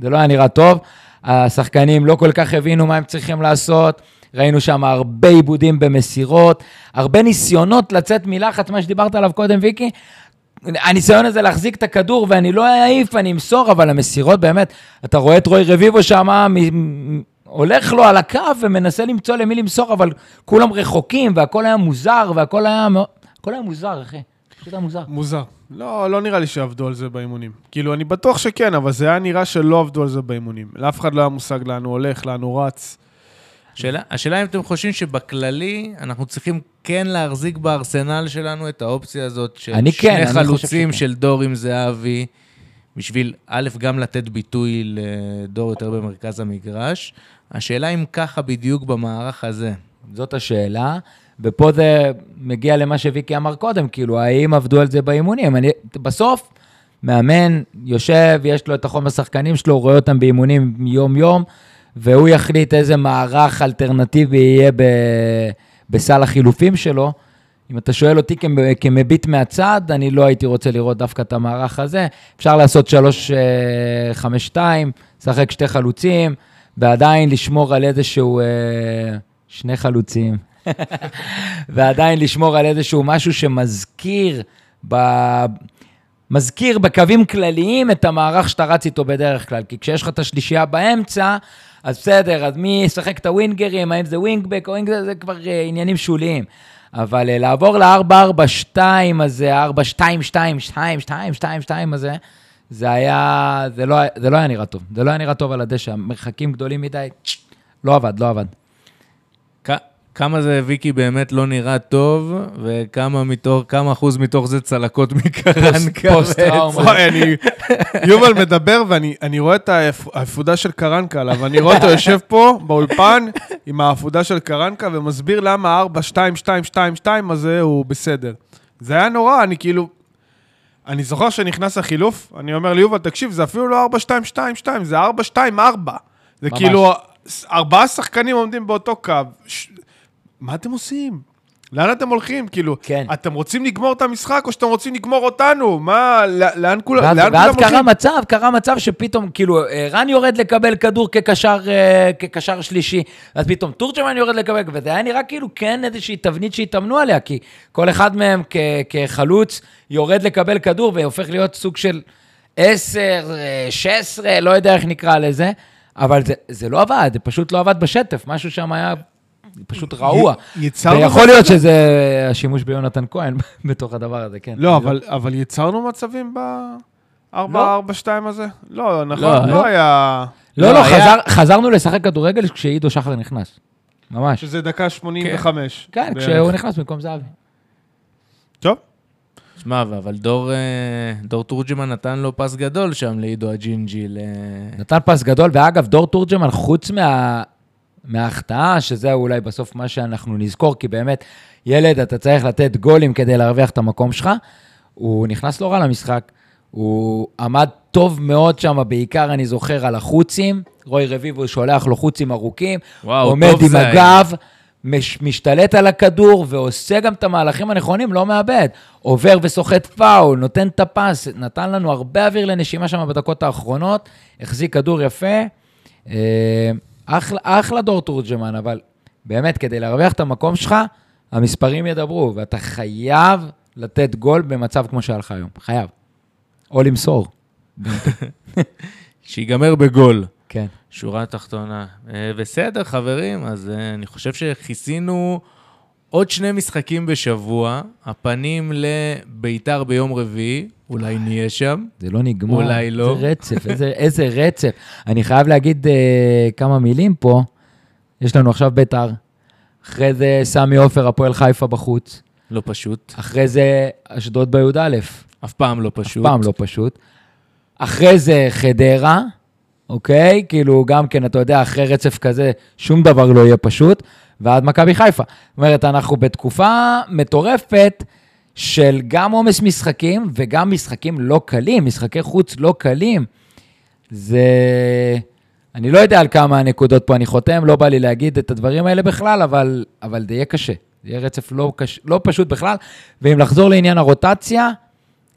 זה לא היה נראה טוב, השחקנים לא כל כך הבינו מה הם צריכים לעשות, ראינו שם הרבה עיבודים במסירות, הרבה ניסיונות לצאת מלחץ, מה שדיברת עליו קודם, ויקי. הניסיון הזה להחזיק את הכדור, ואני לא אעיף, אני אמסור, אבל המסירות באמת, אתה רואה את רוי רביבו שם, הולך לו על הקו ומנסה למצוא למי למסור, אבל כולם רחוקים, והכל היה מוזר, והכל היה מאוד... הכל היה מוזר, אחי. פשוט היה מוזר. מוזר. לא, לא נראה לי שעבדו על זה באימונים. כאילו, אני בטוח שכן, אבל זה היה נראה שלא עבדו על זה באימונים. לאף אחד לא היה מושג לאן הוא הולך, לאן הוא רץ. השאלה, השאלה אם אתם חושבים שבכללי אנחנו צריכים כן להחזיק בארסנל שלנו את האופציה הזאת של כן, שני חושב חלוצים. של דור עם זהבי, בשביל א', גם לתת ביטוי לדור יותר במרכז המגרש. השאלה אם ככה בדיוק במערך הזה. זאת השאלה, ופה זה מגיע למה שוויקי אמר קודם, כאילו, האם עבדו על זה באימונים? אני, בסוף, מאמן יושב, יש לו את החומר שחקנים שלו, רואה אותם באימונים יום-יום, והוא יחליט איזה מערך אלטרנטיבי יהיה ב, בסל החילופים שלו. אם אתה שואל אותי כמ- כמביט מהצד, אני לא הייתי רוצה לראות דווקא את המערך הזה. אפשר לעשות 3-5-2, לשחק שתי חלוצים, ועדיין לשמור על איזשהו... אה, שני חלוצים. ועדיין לשמור על איזשהו משהו שמזכיר ב... מזכיר בקווים כלליים את המערך שאתה רץ איתו בדרך כלל. כי כשיש לך את השלישייה באמצע, אז בסדר, אז מי ישחק את הווינגרים, האם זה ווינגבק או ווינגבק, זה כבר אה, עניינים שוליים. אבל אה, לעבור ל-4-4-2 הזה, 4-2-2-2-2-2-2 הזה, זה היה, זה לא, זה לא היה נראה טוב. זה לא היה נראה טוב על הדשא, מרחקים גדולים מדי, לא עבד, לא עבד. כמה זה ויקי באמת לא נראה טוב, וכמה מתוך, כמה אחוז מתוך זה צלקות. פוסט-טראומה. בעצם. וואי, אני... יובל מדבר ואני אני רואה את האפודה של קרנקה עליו, אני רואה אותו יושב פה באולפן עם האפודה של קרנקה ומסביר למה 4-2-2-2-2 הזה הוא בסדר. זה היה נורא, אני כאילו... אני זוכר שנכנס החילוף, אני אומר ליובל, תקשיב, זה אפילו לא 4-2-2-2, זה 4-2-4. זה ממש. כאילו, ארבעה שחקנים עומדים באותו קו. ש... מה אתם עושים? לאן אתם הולכים? כאילו, כן. אתם רוצים לגמור את המשחק או שאתם רוצים לגמור אותנו? מה, ל- לאן כולם ואז, לאן ואז כולם קרה הולכים? מצב, קרה מצב שפתאום, כאילו, אה, רן יורד לקבל כדור כקשר, אה, כקשר שלישי, אז פתאום תורג'מן יורד לקבל, וזה היה נראה כאילו כן איזושהי תבנית שהתאמנו עליה, כי כל אחד מהם כ- כחלוץ יורד לקבל כדור והופך להיות סוג של 10, אה, 16, לא יודע איך נקרא לזה, אבל זה, זה לא עבד, זה פשוט לא עבד בשטף, משהו שם היה פשוט רעוע. יצרנו ויכול להיות שזה השימוש ביונתן כהן בתוך הדבר הזה, כן. לא, אבל, אבל יצרנו מצבים ב-4-4-2 הזה? לא, נכון, לא, לא, לא. היה... לא, לא, לא, חזרנו לשחק כדורגל כשעידו שחר נכנס. ממש. שזה דקה 85. כן, בערך. כשהוא נכנס במקום זהבי. טוב, שמע, אבל דור, אה, דור תורג'מן נתן לו פס גדול שם לעידו הג'ינג'י. ל... נתן פס גדול, ואגב, דור תורג'מן, חוץ מה... מההחטאה, שזה אולי בסוף מה שאנחנו נזכור, כי באמת, ילד, אתה צריך לתת גולים כדי להרוויח את המקום שלך. הוא נכנס לא רע למשחק, הוא עמד טוב מאוד שם, בעיקר אני זוכר על החוצים. רוי רביבו שולח לו חוצים ארוכים, וואו, עומד עם. הגב, מש, משתלט על הכדור ועושה גם את המהלכים הנכונים, לא מאבד. עובר וסוחט פאול, נותן את הפס, נתן לנו הרבה אוויר לנשימה שם בדקות האחרונות, החזיק כדור יפה. אחלה, אחלה דור תורג'מן, אבל באמת, כדי להרוויח את המקום שלך, המספרים ידברו, ואתה חייב לתת גול במצב כמו שהיה לך היום. חייב. או למסור. שיגמר בגול. כן. שורה תחתונה. אה, בסדר, חברים, אז אה, אני חושב שכיסינו עוד שני משחקים בשבוע, הפנים לביתר ביום רביעי, אולי נהיה שם. זה לא נגמר. אולי לא. איזה רצף, איזה, איזה רצף. אני חייב להגיד אה, כמה מילים פה. יש לנו עכשיו ביתר, אחרי זה סמי עופר, הפועל חיפה בחוץ, לא פשוט, אחרי זה אשדוד בי"א, אף פעם לא אף פשוט. פעם לא פשוט. אחרי זה חדרה, אוקיי? כאילו, גם כן, אתה יודע, אחרי רצף כזה, שום דבר לא יהיה פשוט, ועד מכבי חיפה. זאת אומרת, אנחנו בתקופה מטורפת של גם עומס משחקים וגם משחקים לא קלים, משחקי חוץ לא קלים. זה... אני לא יודע על כמה נקודות פה אני חותם, לא בא לי להגיד את הדברים האלה בכלל, אבל, אבל זה יהיה קשה. זה יהיה רצף לא, קש... לא פשוט בכלל. ואם לחזור לעניין הרוטציה,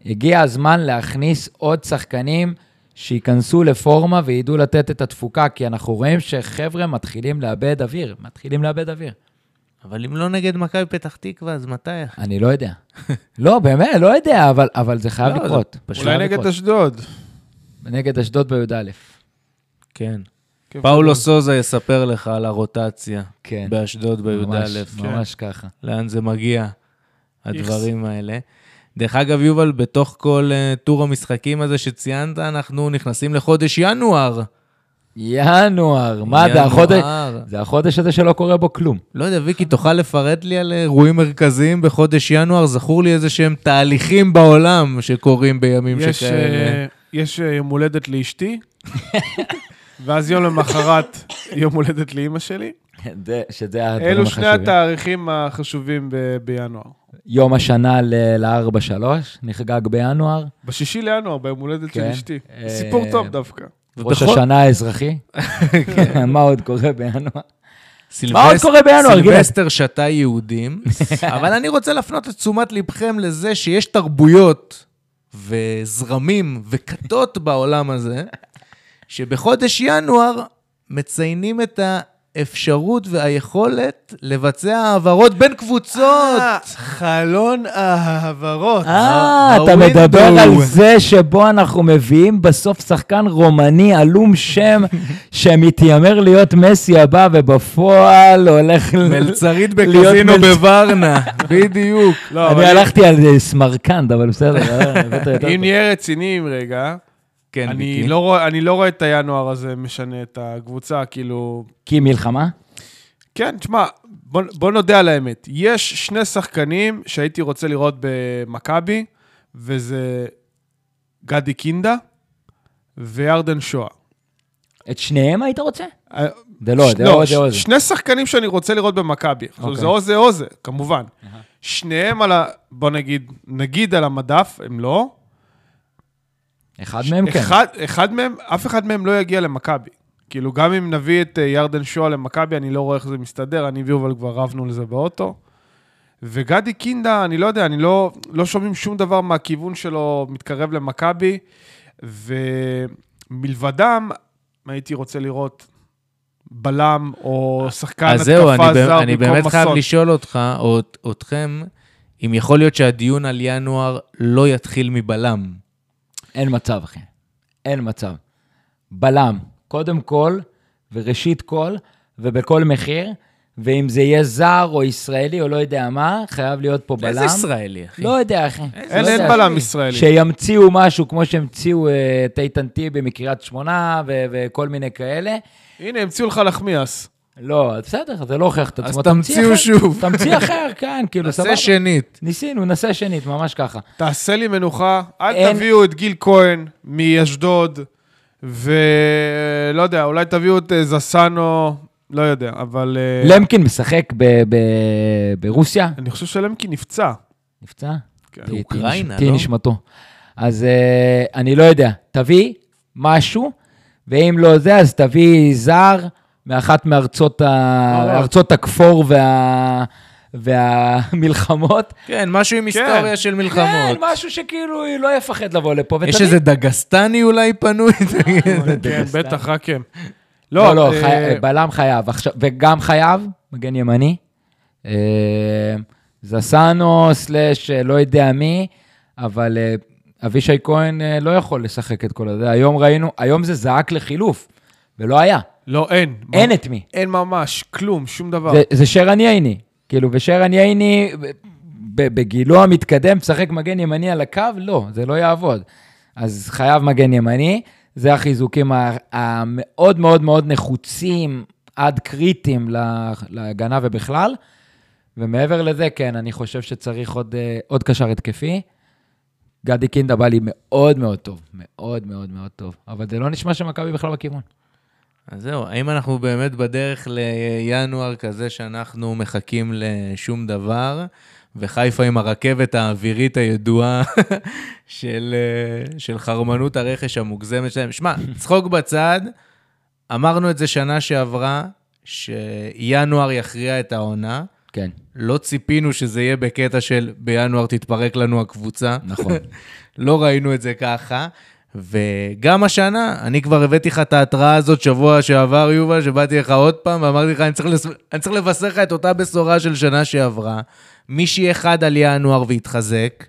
הגיע הזמן להכניס עוד שחקנים שייכנסו לפורמה וידעו לתת את התפוקה, כי אנחנו רואים שחבר'ה מתחילים לאבד אוויר, מתחילים לאבד אוויר. אבל אם לא נגד מכבי פתח תקווה, אז מתי? אני לא יודע. לא, באמת, לא יודע, אבל, אבל זה חייב לא, זה לקרות. פשוט- אולי נגד. אשדוד. נגד אשדוד בי"א. כן. כיף פאולו. סוזה יספר לך על הרוטציה כן. באשדוד ממש, בי"א. ממש ככה. לאן זה מגיע, הדברים האלה. דרך אגב, יובל, בתוך כל uh, טור המשחקים הזה שציינת, אנחנו נכנסים לחודש ינואר. ינואר, מה זה. החודש? זה החודש הזה שלא קורה בו כלום. לא יודע, ויקי, תוכל לפרט לי על אירועים מרכזיים בחודש ינואר? זכור לי איזה שהם תהליכים בעולם שקורים בימים יש, שכאלה. אה, יש אה, יום הולדת לאשתי, ואז יום למחרת יום הולדת לאימא שלי. זה- שזה הדברים אלו שני החשובים. התאריכים החשובים ב- בינואר. יום השנה ל-4-3, נחגג בינואר. בשישי לינואר, ביום הולדת של כן. אשתי. אה, סיפור טוב דווקא. ראש השנה האזרחי. מה עוד קורה בינואר? מה עוד קורה בינואר, גלעד? סילבסטר שתה יהודים, אבל אני רוצה להפנות את תשומת לבכם לזה שיש תרבויות וזרמים וכתות בעולם הזה, שבחודש ינואר מציינים את האפשרות והיכולת לבצע העברות בין קבוצות. אה, חלון ההעברות. אה, אתה. מדבר על זה שבו אנחנו מביאים בסוף שחקן רומני עלום שם, שמתיימר להיות מסי הבא, ובפועל הולך... מלצרית בקזינו בוורנה, בדיוק. לא, אני הלכתי על סמרקנד, אבל בסדר, אה, אם. נהיה רציניים רגע, כן, אני מיקי. לא רואה- אני לא רואה את הינואר הזה משנה את הקבוצה, כאילו... כי מלחמה? כן, תשמע, בוא, בוא נודה על האמת. יש שני שחקנים שהייתי רוצה לראות במכבי, וזה גדי קינדה וירדן שואה. את שניהם היית רוצה? אה, זה לא, זה או זה או זה. שני שחקנים שאני רוצה לראות במכבי. עכשיו, אוקיי. זה או זה או זה, כמובן. שניהם על ה... בוא נגיד, נגיד על המדף, הם לא. אחד מהם כן. אחד, אחד מהם, אף אחד מהם לא יגיע למכבי. כאילו, גם אם נביא את אה, ירדן שואה למכבי, אני לא רואה איך זה מסתדר, אני ויובל כבר רבנו על זה באוטו. וגדי קינדה, אני לא יודע, אני לא, לא שומעים שום דבר מהכיוון שלו מתקרב למכבי, ומלבדם, הייתי רוצה לראות בלם או שחקן אז זהו, אני, התקפה באמת- זר אני במקום באמת חייב מסון. לשאול אותך, או את- אתכם, אם יכול להיות שהדיון על ינואר לא יתחיל מבלם. אין מצב, אחי. אין מצב. בלם, קודם כל, וראשית כל, ובכל מחיר, ואם זה יהיה זר או ישראלי או לא יודע מה, חייב להיות פה בלם. איזה ישראלי, אחי? לא יודע, אחי. אין, לא אין יודע. בלם ישראלי. שימציאו משהו כמו שהמציאו אה, את איתן טיבי מקריית שמונה ו- וכל מיני כאלה. הנה, המציאו לך נחמיאס. לא, בסדר, זה לא הוכיח את אז עצמו. תמציאו תמציא אחר. שוב. תמציא אחר, כן, כאילו, סבבה. נעשה שנית. ניסינו, נעשה שנית, ממש ככה. תעשה לי מנוחה, אל אין- תביאו את גיל כהן מאשדוד, ולא יודע, אולי תביאו את אה, זסנו, לא יודע, אבל... אה, למקין משחק ב- ב- ברוסיה? אני חושב שלמקי נפצע. נפצע? כן. באוקראינה, נש- תהי לא? נשמתו. אז אה, אני לא יודע, תביא משהו, ואם לא זה, אז תביא זר מאחת מארצות ה- לא. ארצות הכפור וה... והמלחמות. כן, משהו עם היסטוריה של כן, מלחמות. משהו שכאילו לא יפחד לבוא לפה. יש. איזה דגסטני אולי פנוי? כן, בטח, רק הם. לא, לא, אה, חי... בלם חייב. וגם חייב, מגן ימני. אה, זסנו סלאש לא יודע מי, אבל אבישי כהן לא יכול לשחק את כל הזה. היום ראינו, היום זה זעק לחילוף, ולא היה. לא, אין. אין את מי. אין ממש, כלום, שום דבר. זה, זה שרן ייני. כאילו, ושרן ייני, בגילו המתקדם, משחק מגן ימני על הקו? לא, זה לא יעבוד. אז חייב מגן ימני. זה החיזוקים המאוד מאוד מאוד נחוצים, עד קריטיים לה- להגנה ובכלל. ומעבר לזה, כן, אני חושב שצריך עוד, אה, עוד קשר התקפי. גדי קינדה בא לי מאוד מאוד טוב, מאוד מאוד מאוד טוב. אבל זה לא נשמע שמכבי בכלל בכיוון. אז זהו, האם אנחנו באמת בדרך לינואר כזה שאנחנו מחכים לשום דבר, וחיפה עם הרכבת האווירית הידועה של, אה, של חרמנות הרכש המוגזמת שלהם? שמע, צחוק בצד, אמרנו את זה שנה שעברה, שינואר יכריע את העונה. כן, לא ציפינו שזה יהיה בקטע של בינואר תתפרק לנו הקבוצה. נכון. לא ראינו את זה ככה. וגם השנה, אני כבר הבאתי לך את ההתראה הזאת שבוע שעבר, יובל, שבאתי לך עוד פעם, ואמרתי לך, אני צריך, לס... אני צריך לבשר לך את אותה בשורה של שנה שעברה. מי שיהיה חד על ינואר ויתחזק,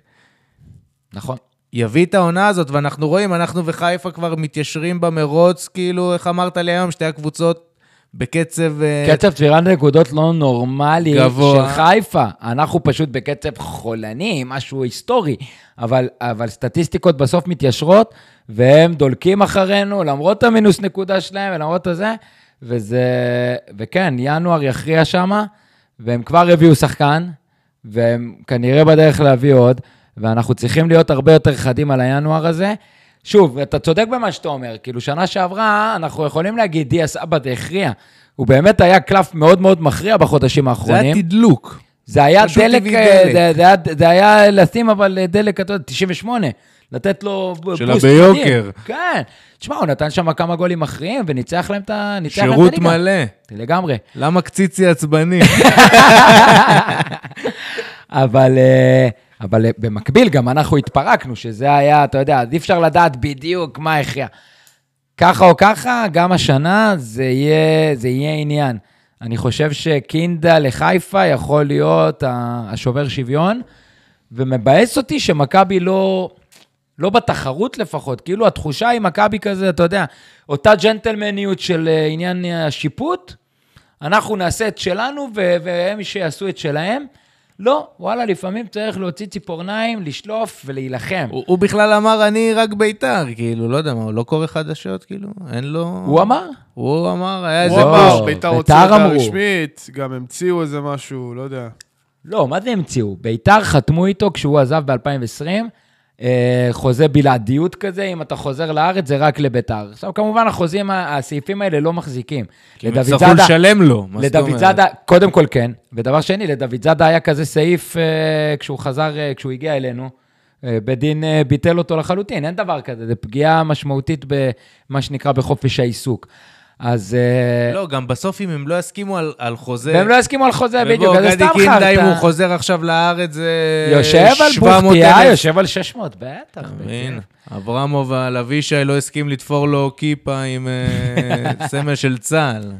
נכון. יביא את העונה הזאת, ואנחנו רואים, אנחנו וחיפה כבר מתיישרים במרוץ, כאילו, איך אמרת לי היום, שתי הקבוצות בקצב... אה, קצב צבירת נקודות לא נורמלי גבוה. של חיפה. אנחנו פשוט בקצב חולני, משהו היסטורי, אבל, אבל סטטיסטיקות בסוף מתיישרות, והם דולקים אחרינו, למרות המינוס נקודה שלהם ולמרות הזה, וזה... וכן, ינואר יכריע שמה, והם כבר הביאו שחקן, והם כנראה בדרך להביא עוד, ואנחנו צריכים להיות הרבה יותר חדים על הינואר הזה. שוב, אתה צודק במה שאתה אומר, כאילו, שנה שעברה, אנחנו יכולים להגיד, דיה סבא הכריע. הוא באמת היה קלף מאוד מאוד מכריע בחודשים זה האחרונים. היה תדלוק. זה היה דלק, אה, דלק. זה, זה, היה, זה היה לשים אבל דלק, אתה יודע, 98, לתת לו בוסט שלה ביוקר. כן. תשמע, הוא נתן שם כמה גולים מכריעים וניצח להם את ה... ניצח להם את שירות הליגה. מלא. לגמרי. למה קציצי עצבני? אבל, אה, אבל במקביל גם אנחנו התפרקנו, שזה היה, אתה יודע, אי אפשר לדעת בדיוק מה הכריע. ככה או ככה, גם השנה זה יהיה, זה יהיה עניין. אני חושב שקינדה לחיפה יכול להיות השובר שוויון, ומבאס אותי שמכבי לא, לא בתחרות לפחות. כאילו התחושה היא מכבי כזה, אתה יודע, אותה ג'נטלמניות של אה, עניין השיפוט, אנחנו נעשה את שלנו והם שיעשו את שלהם. לא, וואלה, לפעמים צריך להוציא ציפורניים, לשלוף ולהילחם. הוא הוא בכלל אמר, אני רק בית"ר, כאילו, לא יודע מה, הוא לא קורא חדשות, כאילו? אין לו... הוא אמר? הוא אמר, היה איזה פוסט. ביתר הוציאו אותה. רשמית, גם המציאו איזה משהו, לא יודע. לא, מה זה המציאו? ביתר חתמו איתו כשהוא עזב ב-2020, אה, חוזה בלעדיות כזה, אם אתה חוזר לארץ זה רק לביתר. עכשיו, כמובן, החוזים, הסעיפים האלה לא מחזיקים. כי הם יצטרכו לשלם לו. מה זאת אומרת? קודם כל כן, ודבר שני, לדוד זאדה היה כזה סעיף אה, כשהוא חזר, אה, כשהוא הגיע אלינו. אה, בית דין אה, ביטל אותו לחלוטין, אין דבר כזה, זה פגיעה משמעותית במה שנקרא בחופש העיסוק. אז... אה, לא, גם בסוף אם הם לא יסכימו על, על חוזה... והם לא יסכימו על חוזה, בדיוק, אז זה גדי סתם קינדה, אם הוא חרטא. חוזר עכשיו לארץ, זה... יושב על 700,000. בוכטיה, יושב על 600, בטח. מבין? אברמוב על אבישי לא הסכים לתפור לו כיפה עם אה, סמל של צה"ל.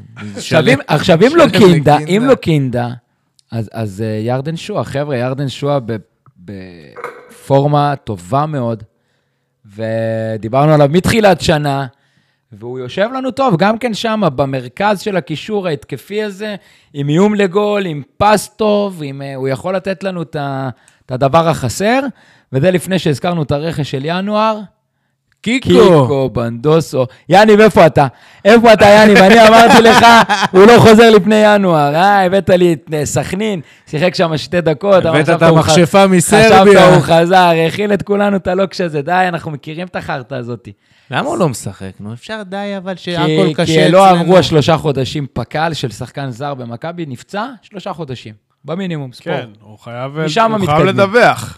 עכשיו, אם- לא קינדה. אם לא קינדה, אז- אה, ירדן שואה, חבר'ה, ירדן שואה בפורמה טובה מאוד, ודיברנו עליו מתחילת שנה, והוא יושב לנו טוב, גם כן שם, במרכז של הקישור ההתקפי הזה, עם איום לגול, עם פס טוב, עם, אה, הוא יכול לתת לנו את הדבר החסר, וזה לפני שהזכרנו את הרכש של ינואר. קיקו. קיקו, בנדוסו. יניב, איפה אתה? איפה אתה, יניב? אני אמרתי לך, הוא לא חוזר לפני ינואר. אה, הבאת לי את אה, סכנין, שיחק שם שתי דקות. הבאת את המכשפה מסרביה. חשבת הוא חזר, האכיל את כולנו את הלוקש הזה. די, אנחנו מכירים את החרטא הזאת. למה הוא לא משחק? נו, אפשר די, אבל שהכל כי, קשה כי לא אצלנו. עברו השלושה חודשים פק"ל של שחקן זר במכבי, נפצע שלושה חודשים. במינימום, ספורט. כן, הוא חייב. לדווח.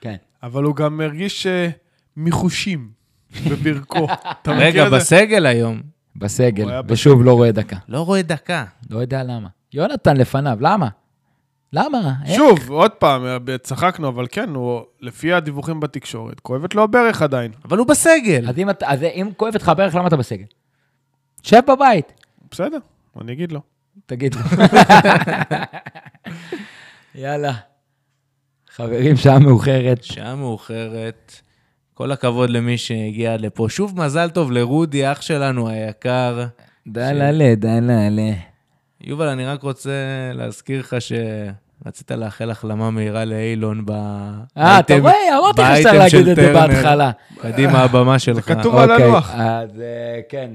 כן. אבל הוא גם הרגיש אה, מיחושים בברכו. רגע? בסגל היום. בסגל, ושוב לא רואה דקה. לא רואה דקה. לא יודע למה. יונתן לפניו, למה? למה? שוב, עוד פעם, צחקנו, אבל כן, הוא, לפי הדיווחים בתקשורת, כואבת לו הברך עדיין. אבל הוא בסגל. אז אם, אז אם כואבת לך הברך, למה אתה בסגל? שב בבית, בסדר, אני אגיד לו. תגיד לו. יאללה. חברים, שעה מאוחרת. שעה מאוחרת. כל הכבוד למי שהגיע לפה. שוב מזל טוב לרודי, אח שלנו היקר. דללה, דללה. יובל, אני רק רוצה להזכיר לך שרצית לאחל החלמה מהירה לאילון ב... אה, אתה רואה? אמרתי לך שצריך באייטם להגיד את זה. בהתחלה. קדימה, הבמה שלך. כתוב על אוקיי, הלוח. אז אה, כן.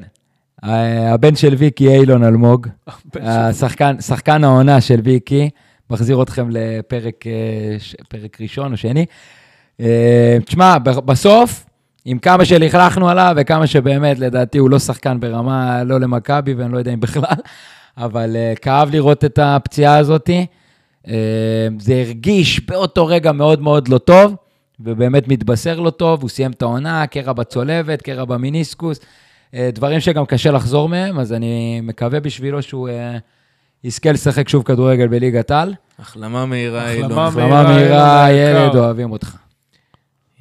אה, הבן של ויקי אילון אלמוג, השחקן שחקן העונה של ויקי, מחזיר אתכם לפרק אה, ש- פרק ראשון או שני. אה, תשמע, בסוף, עם כמה שלכלכנו עליו וכמה שבאמת, לדעתי, הוא לא שחקן ברמה, לא למכבי ואני לא יודע אם בכלל, אבל אה, כאב לראות את הפציעה הזאתי. אה, זה הרגיש באותו רגע מאוד מאוד לא טוב, ובאמת מתבשר לא טוב, הוא סיים את העונה, קרע בצולבת, קרע במיניסקוס, דברים שגם קשה לחזור מהם, אז אני מקווה בשבילו שהוא יזכה לשחק שוב כדורגל בליגת על. החלמה מהירה, אילון. החלמה מהירה, ילד. אוהבים אותך.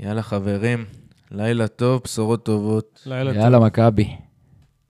יאללה, חברים, לילה טוב, בשורות טובות. לילה טוב. יאללה, מכבי.